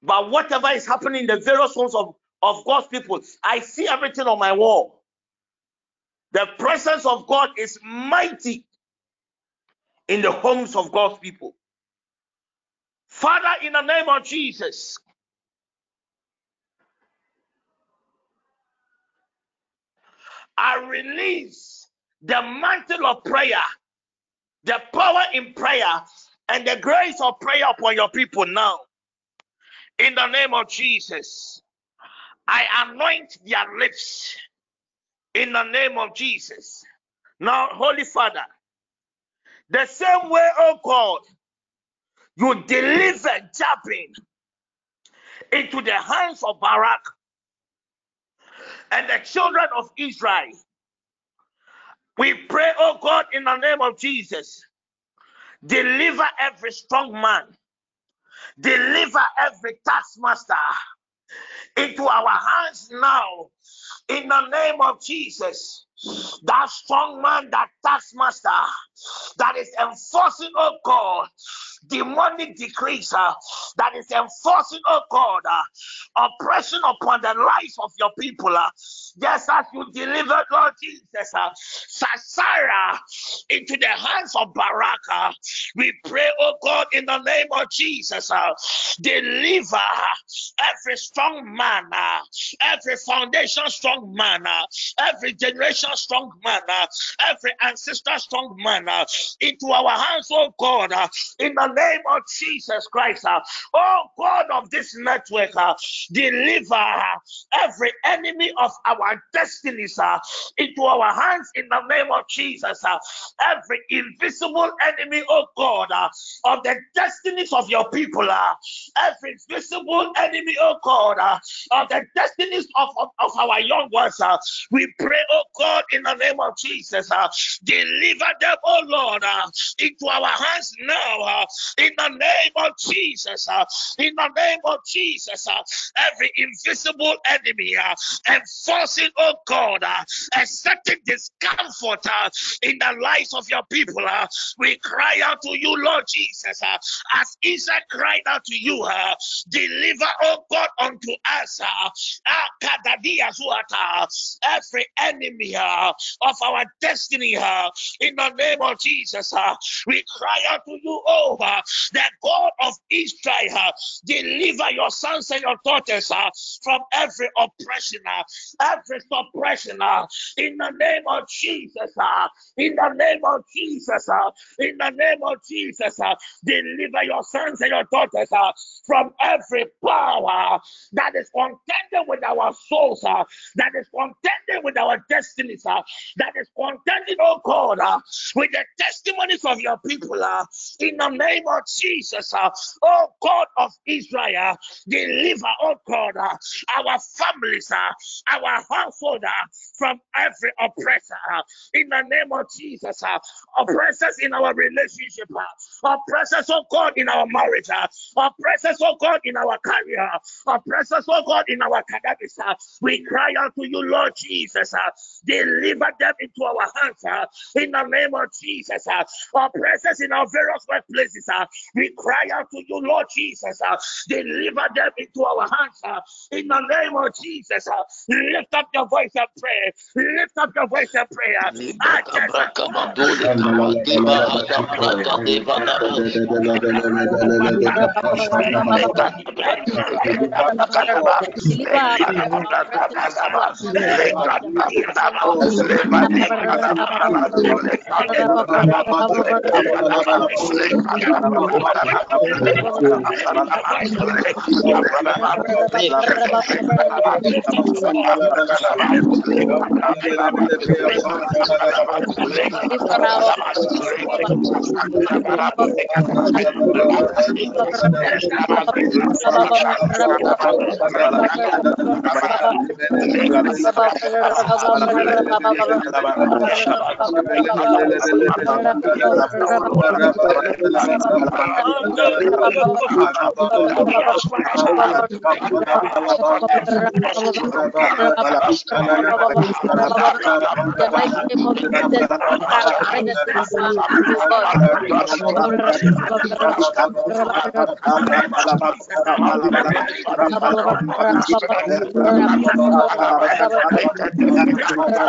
But whatever is happening in the various homes of, of God's people, I see everything on my wall. The presence of God is mighty in the homes of God's people. Father, in the name of Jesus, I release the mantle of prayer, the power in prayer, and the grace of prayer upon your people now. In the name of Jesus. I anoint their lips in the name of Jesus. Now, Holy Father, the same way, oh God, you delivered Jabin into the hands of Barak and the children of Israel. We pray, oh God, in the name of Jesus, deliver every strong man, deliver every taskmaster into our hands now, in the name of Jesus. That strong man, that taskmaster, that is enforcing, oh God, demonic decrees uh, that is enforcing, oh God, uh, oppression upon the lives of your people. Uh, just as you delivered, Lord Jesus, uh, Sisera into the hands of Baraka, we pray, oh God, in the name of Jesus, uh, deliver every strong man, uh, every foundation strong man, uh, every generation strong man, uh, every ancestor strong man uh, into our hands, oh God, uh, in the name of Jesus Christ. Uh, oh God of this network, uh, deliver uh, every enemy of our destinies into our hands in the name of Jesus. Every invisible enemy, oh God, of the destinies of your people, every visible enemy, oh God, of the destinies of, of, of our young ones. We pray, oh God, in the name of Jesus, uh, deliver them, oh Lord, uh, into our hands now. Uh, in the name of Jesus. Uh, in the name of Jesus. Uh, every invisible enemy uh, enforcing, oh God, uh, a certain discomfort uh, in the lives of your people. Uh, we cry out to you, Lord Jesus, uh, as Isa cried out to you, uh, deliver, oh God, unto us uh, every enemy uh, of our destiny uh, in the name of Jesus. Uh, we cry out to you, oh, uh, the God of Israel, uh, deliver your sons and your daughters uh, from every oppression, uh, every suppression, uh, in the name of Jesus, uh, in the name of Jesus, uh, in the name of Jesus, uh, deliver your sons and your daughters uh, from every power that is contending with our souls, uh, that is contending with our uh, that is contending, oh God, uh, with the testimonies of your people, uh, in the name of Jesus. Uh, oh God of Israel, deliver, oh God, uh, our families, uh, our household uh, from every oppressor. Uh, in the name of Jesus, uh, oppressors in our relationship, uh, oppressors, oh God, in our marriage, uh, oppressors, oh God, in our career, oppressors, oh God, in our academics. Uh, we cry out to you, Lord Jesus. Uh, deliver them into our hands uh, in the name of Jesus. Uh, our presence in our various workplaces, uh, we cry out to you, Lord Jesus. Uh, deliver them into our hands uh, in the name of Jesus. Uh, lift up your voice and pray. Lift up your voice and pray. Uh, Terima kasih Terima kasih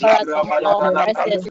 God, I Terima kasih.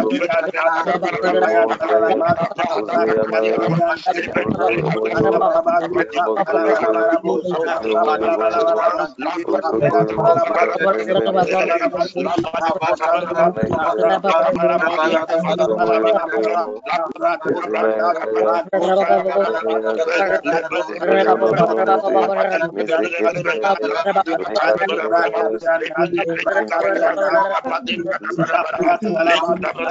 release your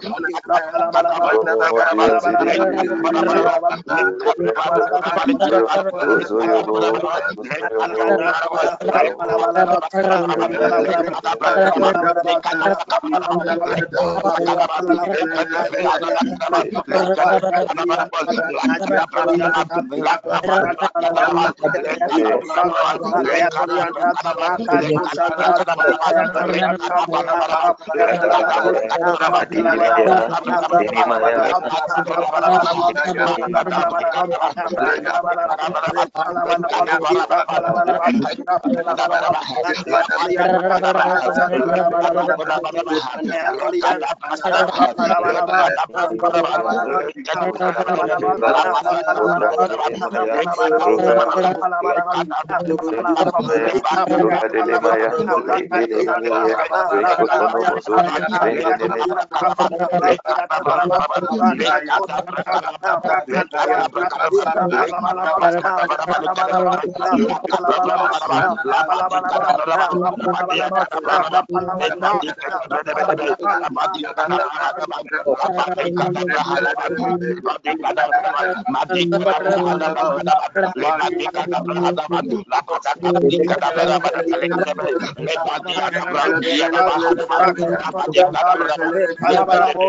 wrath of Terima kasih healing upon them,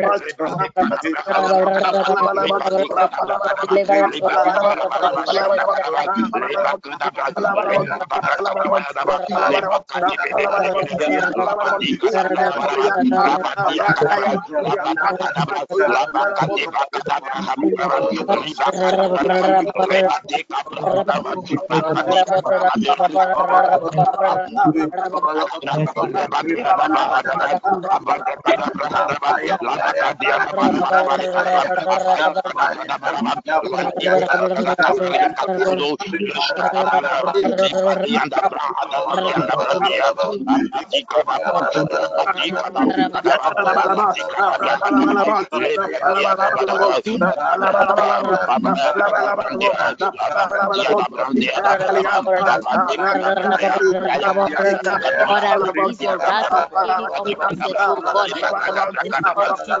oh God. God, I release your wrath on every I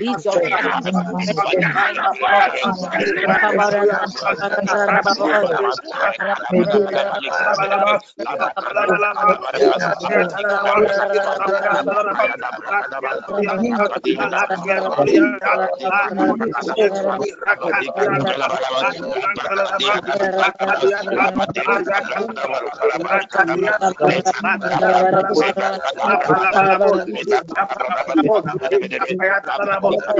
release Terima kasih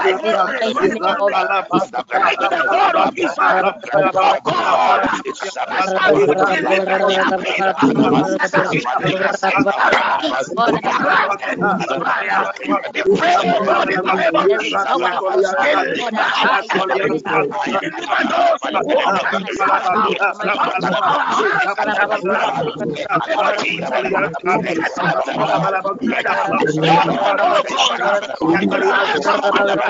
Terima kasih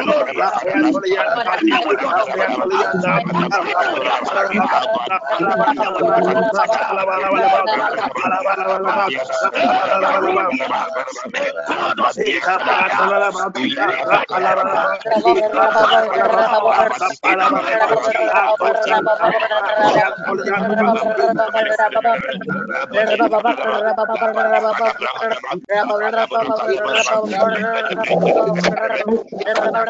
Terima kasih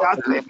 Gracias.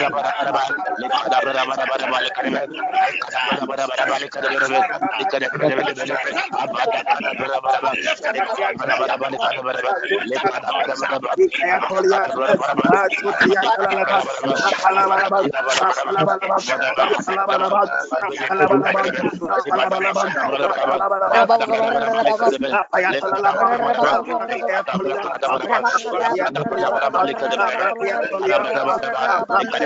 your Abada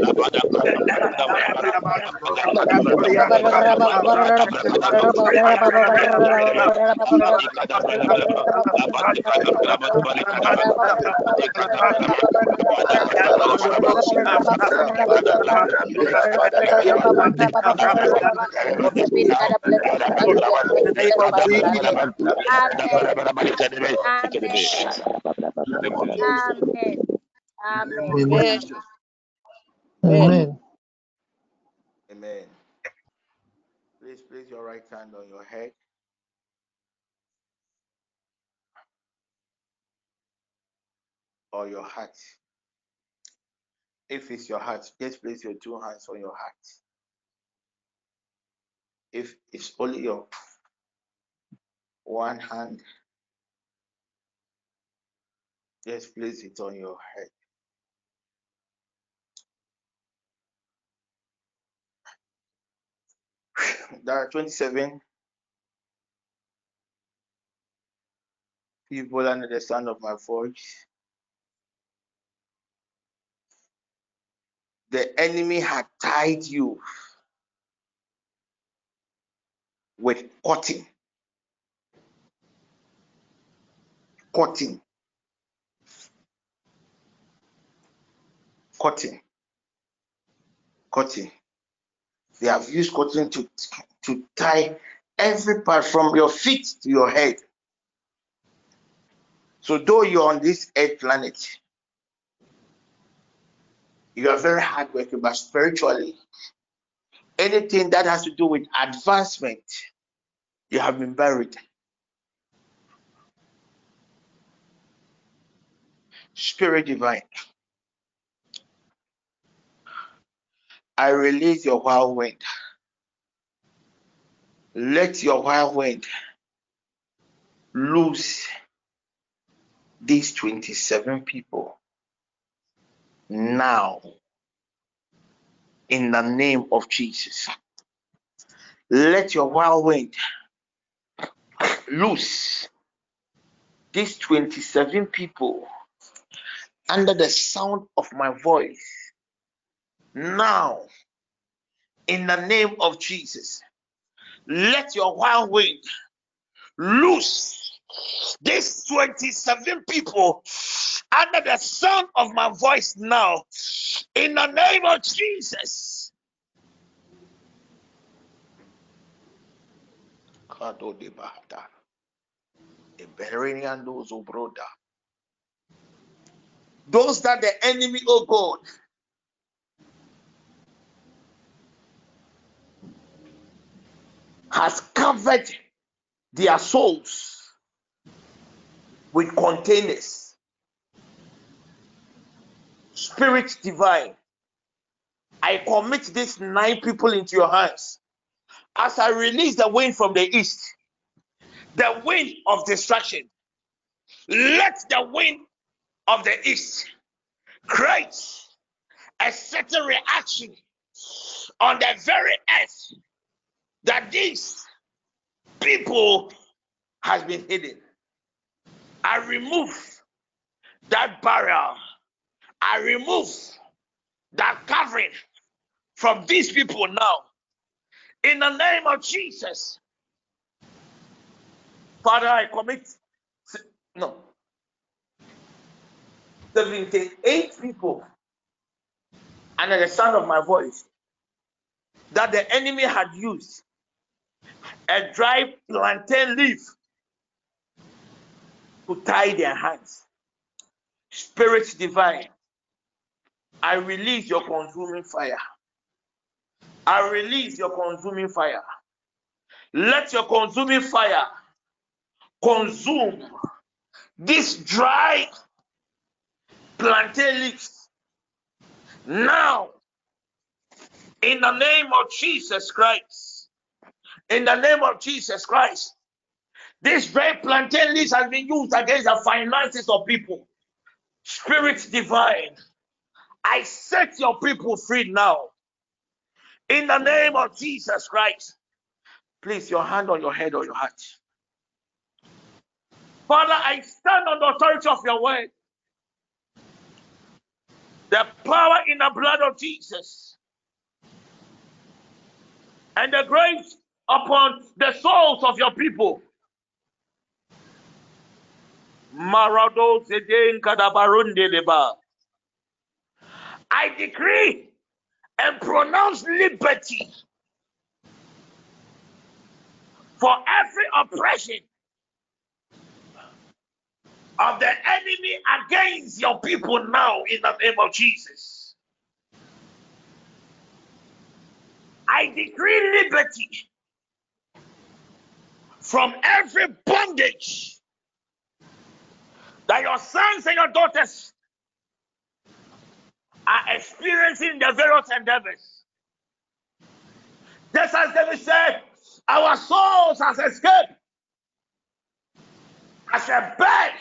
Amen. Amen. Amen. Please place your right hand on your head. Or your heart. If it's your heart, just place your two hands on your heart. If it's only your one hand, just place it on your head. There are 27 people under the sound of my voice. The enemy had tied you with cotton. Cotton. Cotton. Cotton. They have used cotton to, to tie every part from your feet to your head. So, though you're on this earth planet, you are very hardworking, but spiritually, anything that has to do with advancement, you have been buried. Spirit divine, I release your wild wind. Let your wild wind loose these 27 people now in the name of Jesus. Let your wild wind loose these 27 people under the sound of my voice now in the name of Jesus. Let your wild wind loose these 27 people under the sound of my voice now in the name of Jesus. Those that the enemy, oh God, has covered their souls with containers. Spirit divine, I commit these nine people into your hands. As I release the wind from the east, the wind of destruction, let the wind of the east create a certain reaction on the very earth that these people has been hidden. I remove that barrier. I remove that covering from these people now. In the name of Jesus. Father, I commit no 78 people under the sound of my voice that the enemy had used a dry plantain leaf to tie their hands. Spirit divine, I release your consuming fire. I release your consuming fire. Let your consuming fire consume this dry plantain leaves now in the name of Jesus Christ. In the name of Jesus Christ. This very plantain leaves has been used against the finances of people. Spirit divine, I set your people free now. In the name of Jesus Christ. Please, your hand on your head or your heart. Father, I stand on the authority of your word. The power in the blood of Jesus and the grace upon the souls of your people. I decree and pronounce liberty for every oppression of the enemy against your people now in the name of Jesus. I decree liberty from every bondage that your sons and your daughters are experiencing the various endeavors. Just as David said, our souls has escaped as a bird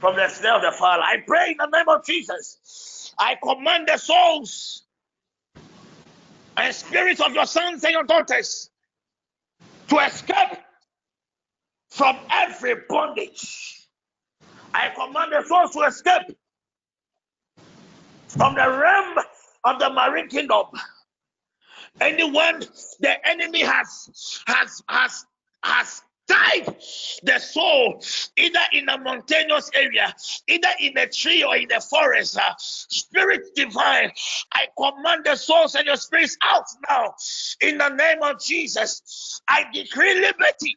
from the snare of the fowler. I pray in the name of Jesus. I command the souls and spirits of your sons and your daughters to escape from every bondage. I command the souls to escape from the realm of the marine kingdom. Anyone the enemy has has has has tied the soul either in a mountainous area, either in a tree or in the forest. Uh, spirit divine, I command the souls and your spirits out now in the name of Jesus. I decree liberty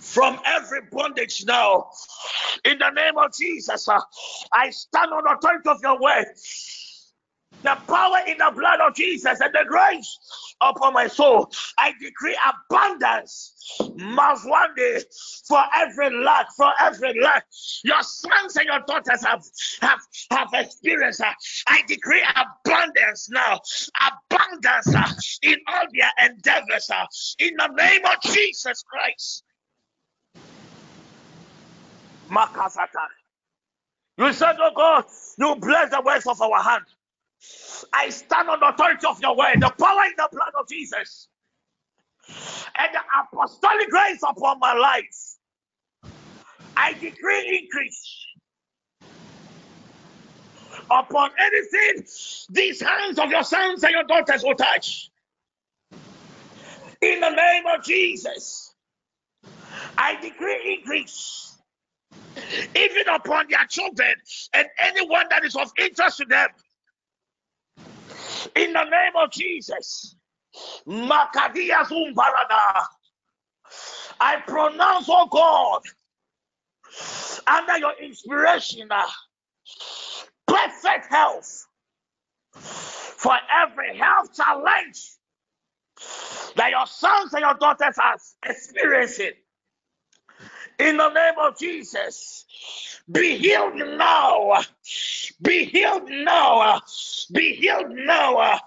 from every bondage now. In the name of Jesus, uh, I stand on the authority of your word. The power in the blood of Jesus and the grace upon my soul. I decree abundance. Must one day for every lack, for every lack. Your sons and your daughters have have have experienced. I decree abundance now. Abundance uh, in all their endeavors. Uh, in the name of Jesus Christ. You said, Oh God, you bless the works of our hand. I stand on the authority of your word, the power in the blood of Jesus, and the apostolic grace upon my life. I decree increase upon anything these hands of your sons and your daughters will touch. In the name of Jesus, I decree increase even upon their children and anyone that is of interest to them. In the name of Jesus. I pronounce, oh God, under your inspiration, uh, perfect health for every health challenge that your sons and your daughters are experiencing. In the name of Jesus, be healed now. Be healed now. Be healed now.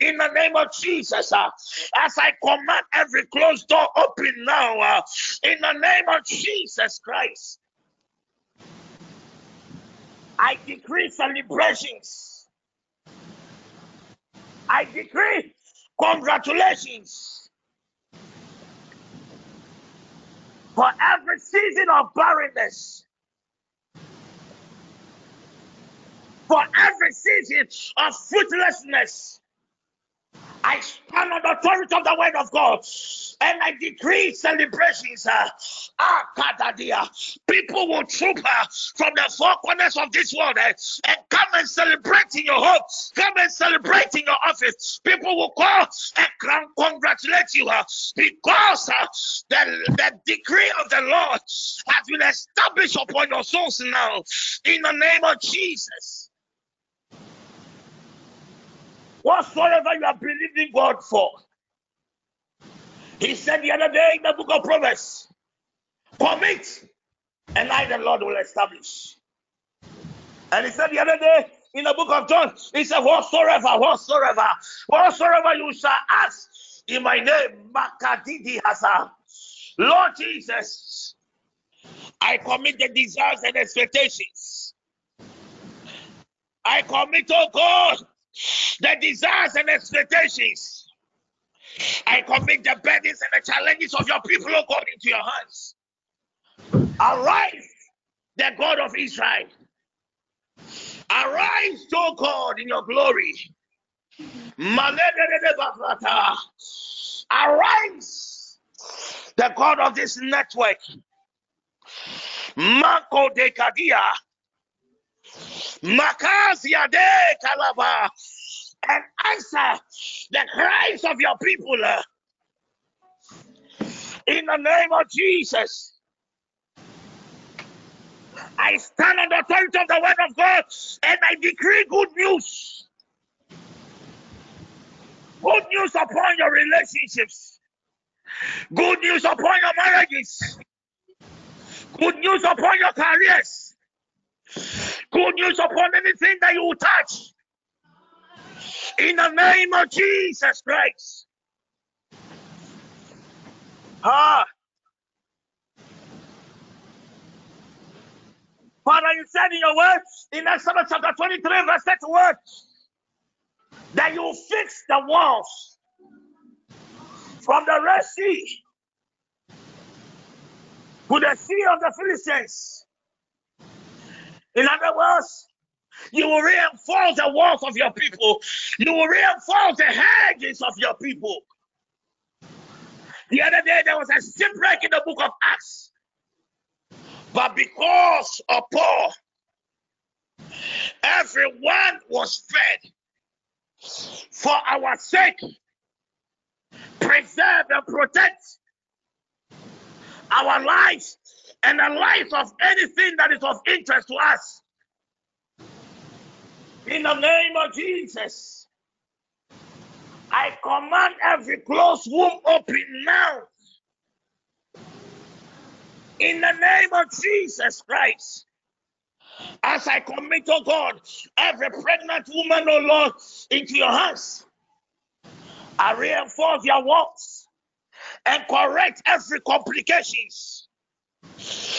In the name of Jesus, as I command every closed door open now. In the name of Jesus Christ, I decree celebrations. I decree congratulations. For every season of barrenness, for every season of fruitlessness. I stand on the authority of the word of God and I decree celebrations. Uh, ah, People will troop uh, from the four corners of this world uh, and Come and celebrate in your home. Come and celebrate in your office. People will call and congratulate you uh, because the, the decree of the Lord has been established upon your souls now. In the name of Jesus. Whatsoever you are believing God for, He said the other day in the book of Proverbs, commit, and I, the Lord, will establish. And He said the other day in the book of John, He said, Whatsoever, whatsoever, whatsoever you shall ask in my name, Makadidi Hasa. Lord Jesus, I commit the desires and expectations. I commit, oh God, the desires and expectations. I commit the burdens and the challenges of your people, oh God, into your hands. Arise, the God of Israel. Arise, oh God, in your glory. Arise, the God of this network. Marco de Kadia. Makasia de Kalaba. And answer the cries of your people. In the name of Jesus. I stand on the authority of the word of God and I decree good news. Good news upon your relationships. Good news upon your marriages. Good news upon your careers. Good news upon anything that you touch. In the name of Jesus Christ. Ah. Father, you said in your word in Exodus chapter 23, verse 31, that you fix the walls from the Red Sea to the Sea of the Philistines. In other words, you will reinforce the walls of your people. You will reinforce the hedges of your people. The other day there was a shipwreck in the book of Acts. But because of Paul, everyone was fed for our sake. Preserve and protect our lives and the lives of anything that is of interest to us. In the name of Jesus, I command every closed womb open now. In the name of Jesus Christ, as I commit, oh God, every pregnant woman, oh Lord, into your hands, I reinforce your walls and correct every complications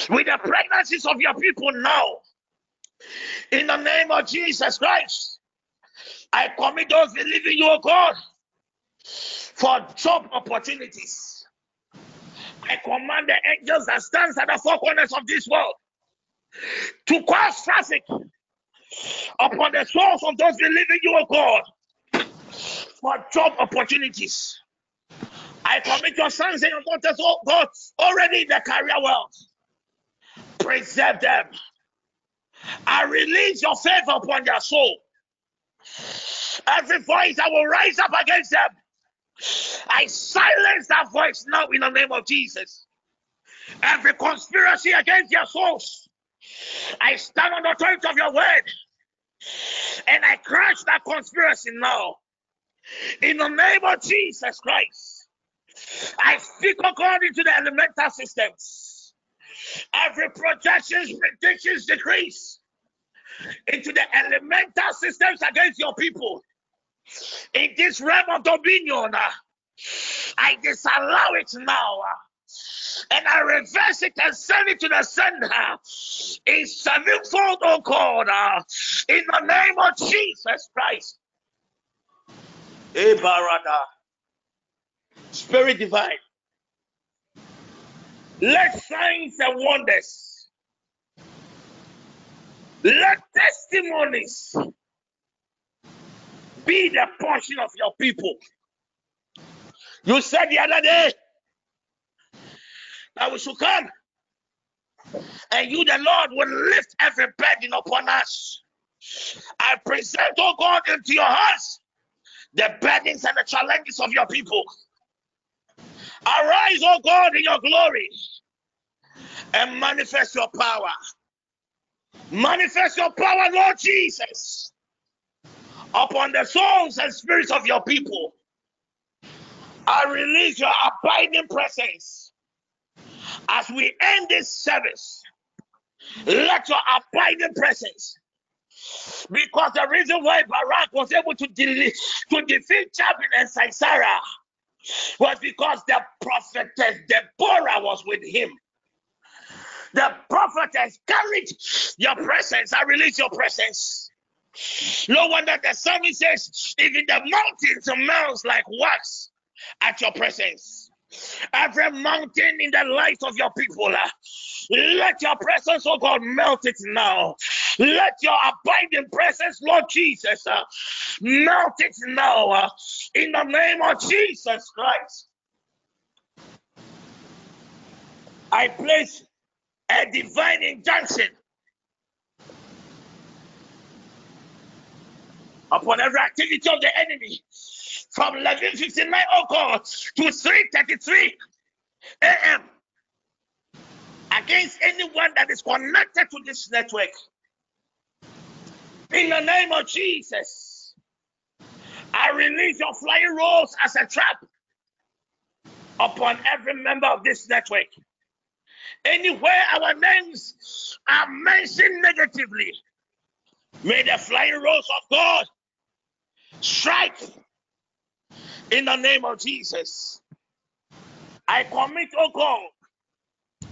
with the pregnancies of your people now. In the name of Jesus Christ, I commit those believing you, oh God, for job opportunities. I command the angels that stands at the four corners of this world to cause traffic upon the souls of those believing you, oh God, for job opportunities. I commit your sons and your daughters, oh God, already in the career world. Preserve them. I release your favor upon their soul. Every voice that will rise up against them, I silence that voice now in the name of Jesus. Every conspiracy against your souls, I stand on the authority of your word and I crush that conspiracy now. In the name of Jesus Christ, I speak according to the elemental systems. Every projections, predictions, decrease into the elemental systems against your people. In this realm of dominion, I disallow it now and I reverse it and send it to the sender in sevenfold, oh God, uh, in the name of Jesus Christ. Ebarada. Spirit divine. Let signs and wonders, let testimonies be the portion of your people. You said the other day that we should come and you, the Lord, will lift every burden upon us. I present, oh God, into your hands the burdens and the challenges of your people. Arise, oh God, in your glory and manifest your power. Manifest your power, Lord Jesus, upon the souls and spirits of your people. I release your abiding presence as we end this service. Let your abiding presence because the reason why Barak was able to, de- to defeat Jabin and Sisera was because the prophetess Deborah was with him. The prophetess carried your presence. I release your presence. No wonder the psalmist says, even the mountains melts like wax at your presence. Every mountain in the life of your people, uh, let your presence, oh God, melt it now. Let your abiding presence, Lord Jesus, uh, melt it now uh, in the name of Jesus Christ. I place a divine injunction upon every activity of the enemy from 11:59 oh God to 3:33 a.m. against anyone that is connected to this network. In the name of Jesus, I release your flying rolls as a trap upon every member of this network. Anywhere our names are mentioned negatively, may the flying rolls of God strike in the name of Jesus. I commit, oh God,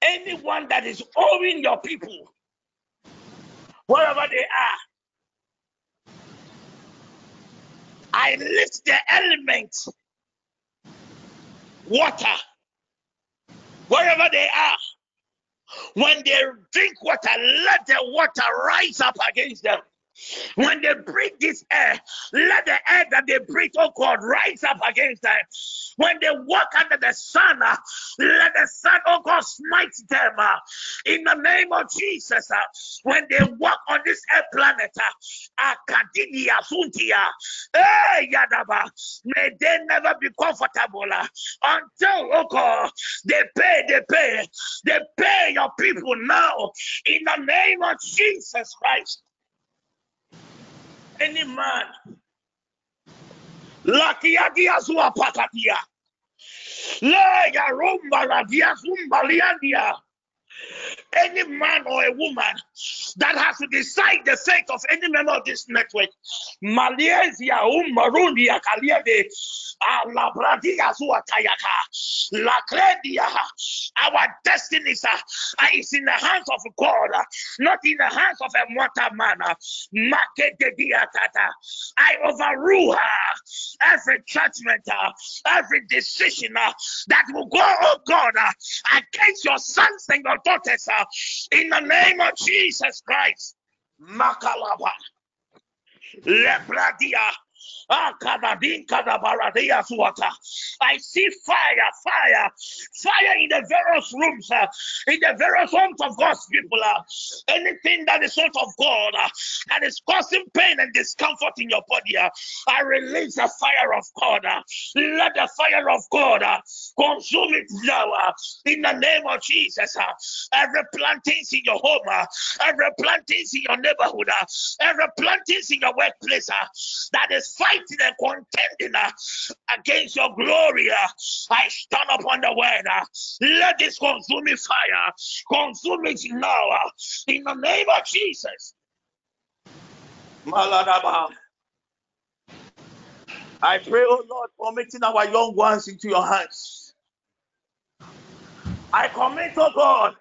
anyone that is owing your people, wherever they are, I lift the element, water, wherever they are. When they drink water, let the water rise up against them. When they breathe this air, let the air that they breathe, oh God, rise up against them. When they walk under the sun, uh, let the sun, oh God, smite them uh, in the name of Jesus. Uh, when they walk on this air planet, uh, Akadinia Suntia, eh, Yadaba, may they never be comfortable uh, until, oh God, they pay, they pay, they pay your people now in the name of Jesus Christ any man. Lakia dia sua pakatia. Le ya rumba la dia zumba liandia any man or a woman that has to decide the fate of any member of this network. Malaysia, um, Umarundi, Kaliade, ah, Labradia, Zuatayaka, Lacredia, our destinies are ah, is in the hands of God, ah, not in the hands of a mortal man. I overrule her every judgment, every decision that will go, oh God, against your sons and your daughters in the name of Jesus Christ. Makalaba. Lebradia. I see fire, fire, fire in the various rooms, uh, in the various homes of God's people. Uh, anything that is not of God uh, that is causing pain and discomfort in your body, uh, I release the fire of God. Uh, let the fire of God uh, consume it now in the name of Jesus. Every planting in your home, every planting in your neighborhood, every planting in your workplace that is fighting and contending uh, against your glory. Uh, I stand upon the word. Uh, let this consuming fire consume it now in the name of Jesus. Maladaba. I pray, oh Lord, committing our young ones into your hands. I commit, oh God,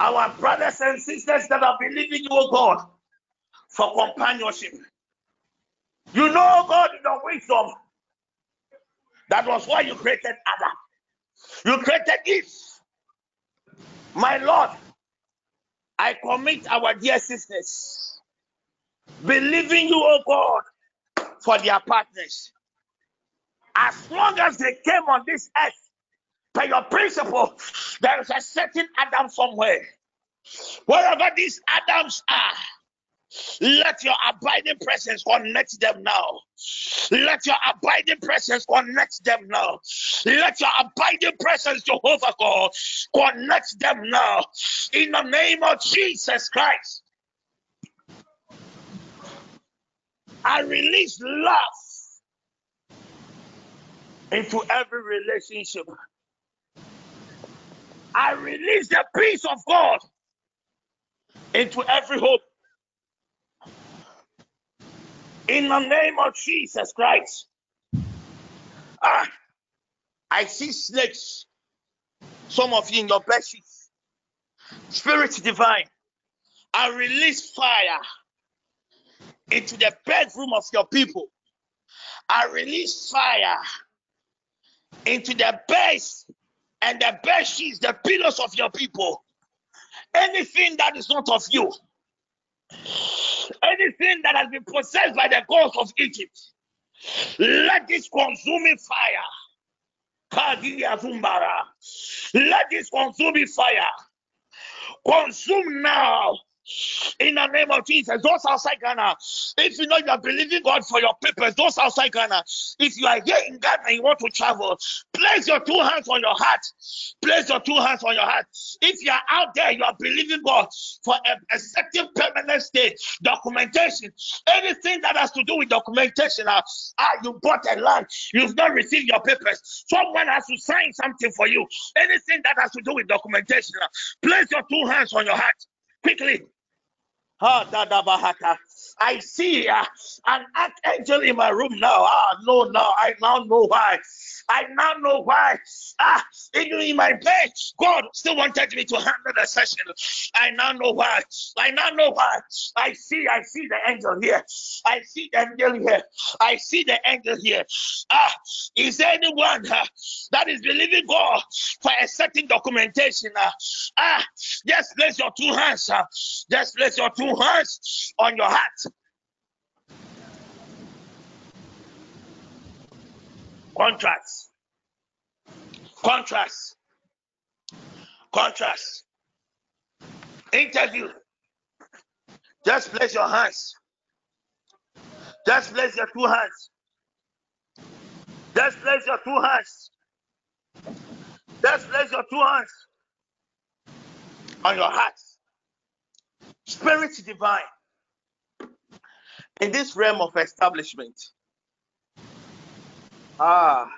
our brothers and sisters that are believing you, oh God, for companionship. You know God in your wisdom. That was why you created Adam. You created Eve. My Lord, I commit our dear sisters, believing you, oh God, for their partners. As long as they came on this earth, by your principle, there is a certain Adam somewhere. Wherever these Adams are, let your abiding presence connect them now. Let your abiding presence connect them now. Let your abiding presence, Jehovah God, connect them now. In the name of Jesus Christ. I release love into every relationship. I release the peace of God into every hope. In the name of Jesus Christ. Ah, I see snakes. Some of you in your bed sheets. Spirit divine. I release fire into the bedroom of your people. I release fire into the base and the bed sheets, the pillows of your people. Anything that is not of you, anything that has been possessed by the gods of Egypt, let this consuming fire. Let this consuming fire consume now in the name of Jesus. Those outside Ghana, if you know you are believing God for your papers, those outside Ghana, if you are here in Ghana and you want to travel, place your two hands on your heart. Place your two hands on your heart. If you are out there, you are believing God for a, a permanent stay, documentation, anything that has to do with documentation. Uh, ah, you bought a land, you've not received your papers. Someone has to sign something for you. Anything that has to do with documentation, uh, place your two hands on your heart quickly. I see uh, an archangel in my room now. Ah, no, no, I now know why. I now know why. Ah, even in my bed, God still wanted me to handle the session. I now know why. I now know why. I see, I see the angel here. I see the angel here. I see the angel here. Ah, is there anyone uh, that is believing God for a certain documentation? Uh, ah, just place your two hands. Uh, just place your two hands on your heart. Contrast. Contrast. Contrast. Interview. Just place your hands. Just place your two hands. Just place your two hands. Just place your two hands on your heart. Spirit divine. In this realm of establishment. Ah.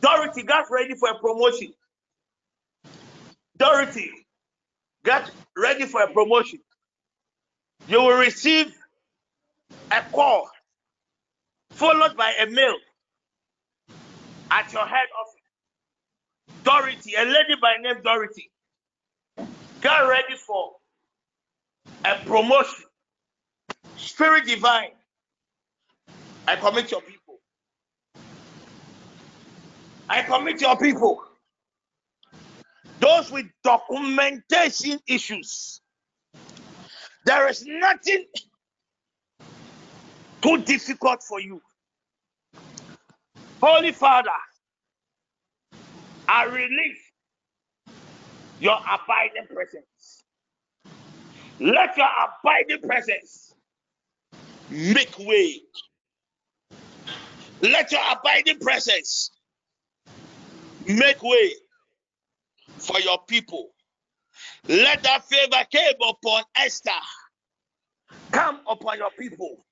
Dorothy got ready for a promotion. Dorothy, get ready for a promotion. You will receive a call followed by a mail at your head office. Dorothy, a lady by name Dorothy, get ready for a promotion. Spirit divine, I commit your people. I commit your people. Those with documentation issues. There is nothing too difficult for you. Holy Father, I release your abiding presence. Let your abiding presence make way. Let your abiding presence make way for your people. Let that favor come upon Esther come upon your people.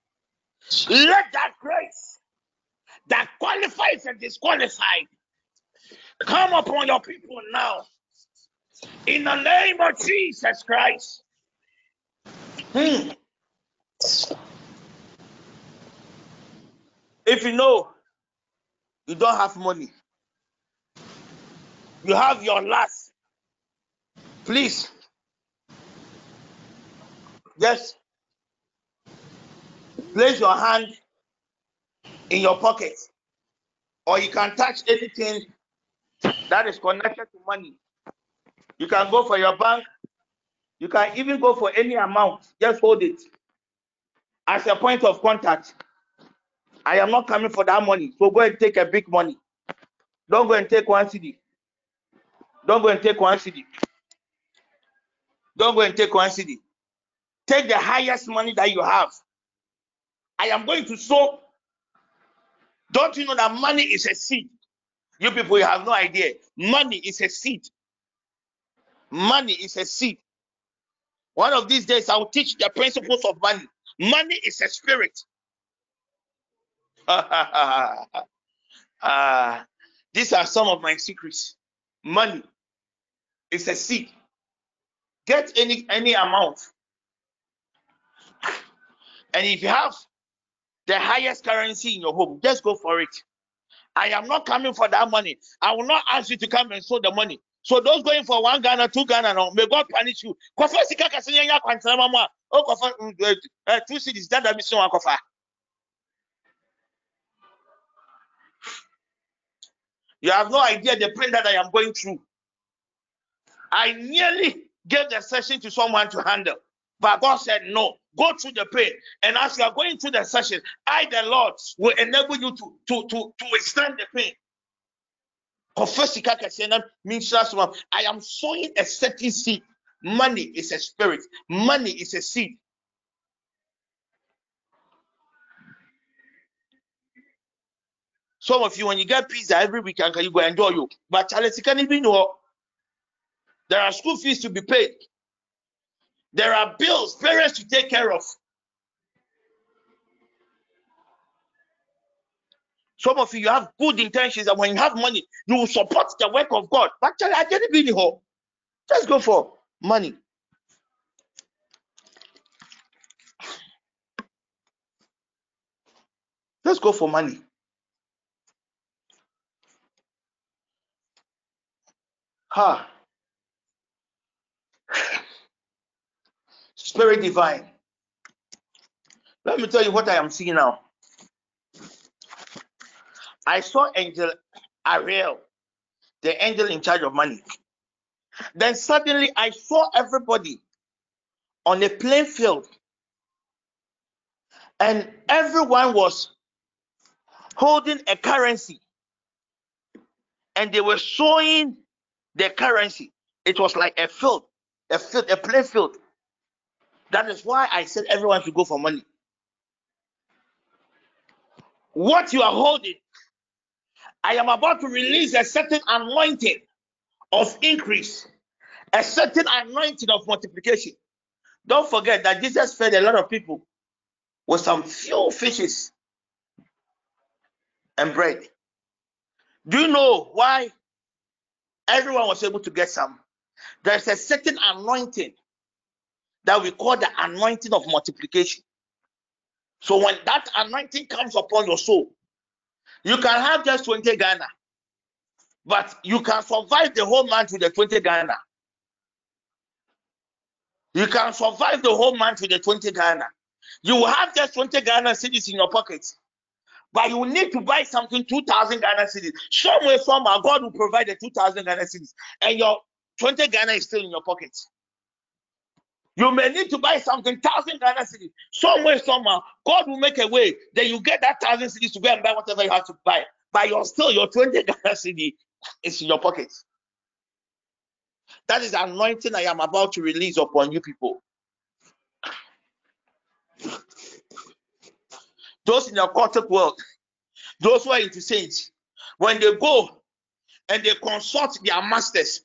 Let that grace that qualifies and disqualified come upon your people now. In the name of Jesus Christ. Hmm. If you know you don't have money, you have your last, please just place your hand in your pocket or you can touch anything that is connected to money. You can go for your bank, you can even go for any amount, just hold it as a point of contact. I am not coming for that money, so go and take a big money. Don't go and take one cedi. Don't go and take one cedi. Don't go and take one cedi. Take the highest money that you have. I am going to sow. Don't you know that money is a seed? You people, you have no idea. Money is a seed. Money is a seed. One of these days, I will teach the principles of money. Money is a spirit. uh, these are some of my secrets. Money is a seed. Get any any amount. And if you have the highest currency in your home, just go for it. I am not coming for that money. I will not ask you to come and sow the money. So those going for one Ghana, two Ghana, no, may God punish you. Kofa sika kasenya ya kwantana mama. O kofa mm, eh, eh, two cities that that mission kofa. You have no idea the pain that I am going through. I nearly gave the session to someone to handle, but God said no. Go through the pain, and as you are going through the session, I, the Lord, will enable you to to to to withstand the pain. Confess. I am sowing a certain seed. Money is a spirit. Money is a seed. Some of you, when you get pizza every weekend, can you go enjoy you? But Charles, you can't even know. There are school fees to be paid. There are bills, parents to take care of. Some of you, have good intentions, and when you have money, you will support the work of God. But actually, I didn't really hope. Just go for money. Let's go for money. Ha. Spirit divine. Let me tell you what I am seeing now. I saw Angel Ariel, the angel in charge of money. Then suddenly I saw everybody on a playing field, and everyone was holding a currency, and they were showing the currency. It was like a field, a field, a playing field. That is why I said everyone should go for money. What you are holding I am about to release a certain anointing of increase, a certain anointing of multiplication. Don't forget that Jesus fed a lot of people with some few fishes and bread. Do you know why everyone was able to get some? There's a certain anointing that we call the anointing of multiplication. So when that anointing comes upon your soul, you can have just 20 Ghana, but you can survive the whole month with the 20 Ghana. You can survive the whole month with the 20 Ghana. You will have just 20 Ghana cedis in your pocket, but you need to buy something 2,000 Ghana cedis. Somewhere, somehow, God will provide the 2,000 Ghana cedis, and your 20 Ghana is still in your pocket. You may need to buy something, thousand Ghana cedis. Somewhere, somehow, God will make a way. Then you get that thousand cedis to go and buy whatever you have to buy. But you're still your 20 Ghana cedi is in your pocket. That is anointing I am about to release upon you people. Those in the occultic world, those who are into saints, when they go and they consult their masters,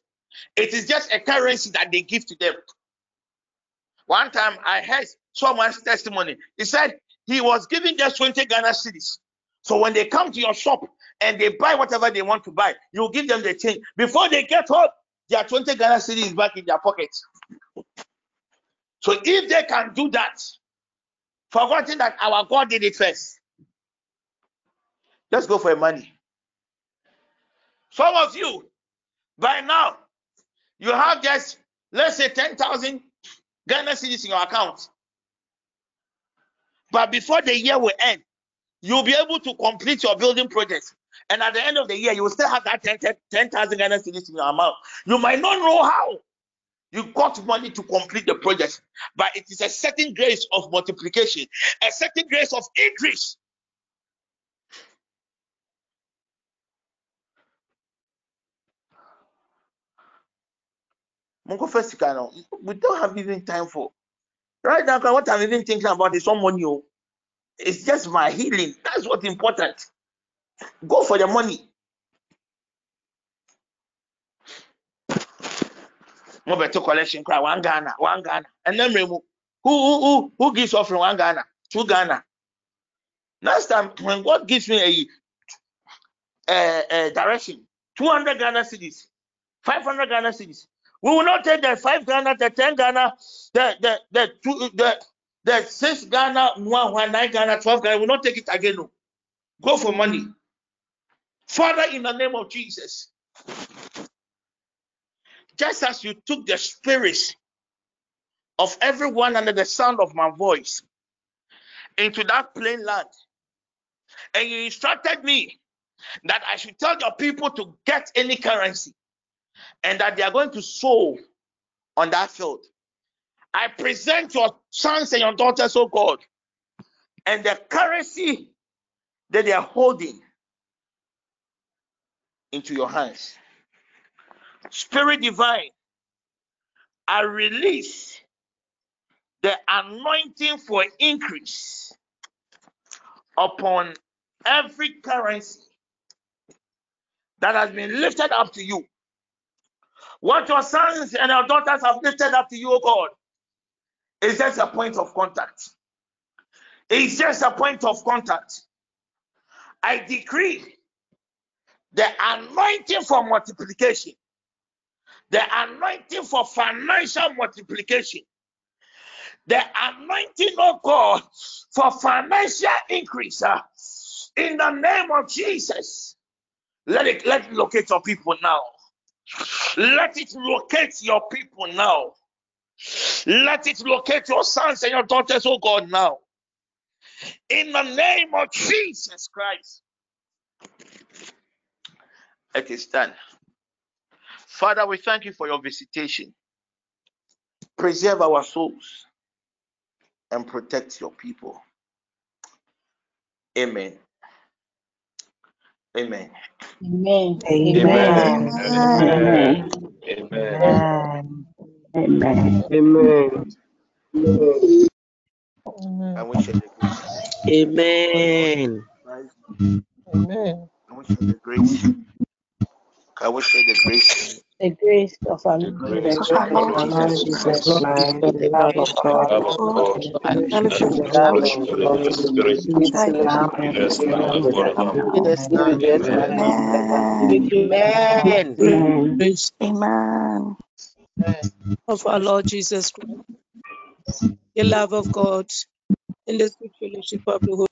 it is just a currency that they give to them. One time I heard someone's testimony. He said he was giving just 20 Ghana cedis. So when they come to your shop and they buy whatever they want to buy, you give them the change. Before they get home, their 20 Ghana cedis back in their pockets. So if they can do that, forgetting that our God did it first, let's go for money. Some of you, by now, you have just, let's say, 10,000 Ghana cedis in your account. But before the year will end, you'll be able to complete your building project. And at the end of the year, you will still have that 10,000 10, 10, Ghana cedis in your amount. You might not know how you got money to complete the project, but it is a certain grace of multiplication, a certain grace of increase. Mungo first we don't have even time for. Right now, what I'm even thinking about is some money. Oh. It's just my healing. That's what's important. Go for the money. mo better collection cry one Ghana, one Ghana. And then who who who who gives offering one Ghana, two Ghana. Last time when God gives me a, a, a direction, 200 Ghana cedis, 500 Ghana cedis. We will not take the five Ghana, the 10 Ghana, the the the two the the six Ghana, one, one, nine Ghana, 12 Ghana. We will not take it again. No. Go for money. Father, in the name of Jesus, just as you took the spirits of everyone under the sound of my voice into that plain land, and you instructed me that I should tell your people to get any currency and that they are going to sow on that field. I present your sons and your daughters, oh God, and the currency that they are holding into your hands. Spirit divine, I release the anointing for increase upon every currency that has been lifted up to you. What your sons and your daughters have lifted up to you, God, is just a point of contact. It's just a point of contact. I decree the anointing for multiplication the anointing for financial multiplication, the anointing of God for financial increase. Uh, in the name of Jesus, let it let it locate your people now. Let it locate your people now. Let it locate your sons and your daughters, oh God, now. In the name of Jesus Christ. It is done. Father, we thank you for your visitation. Preserve our souls and protect your people. Amen. Amen. Amen. Amen. Amen. Amen. Amen. Amen. And we share the grace. Amen. Amen. And we share the grace. Can we share the grace? The grace of our Lord Jesus Christ, the love of God, and fellowship of the Holy Spirit, Amen. Amen. Of our Lord Jesus Christ, the love of God, and the sweet fellowship of the Holy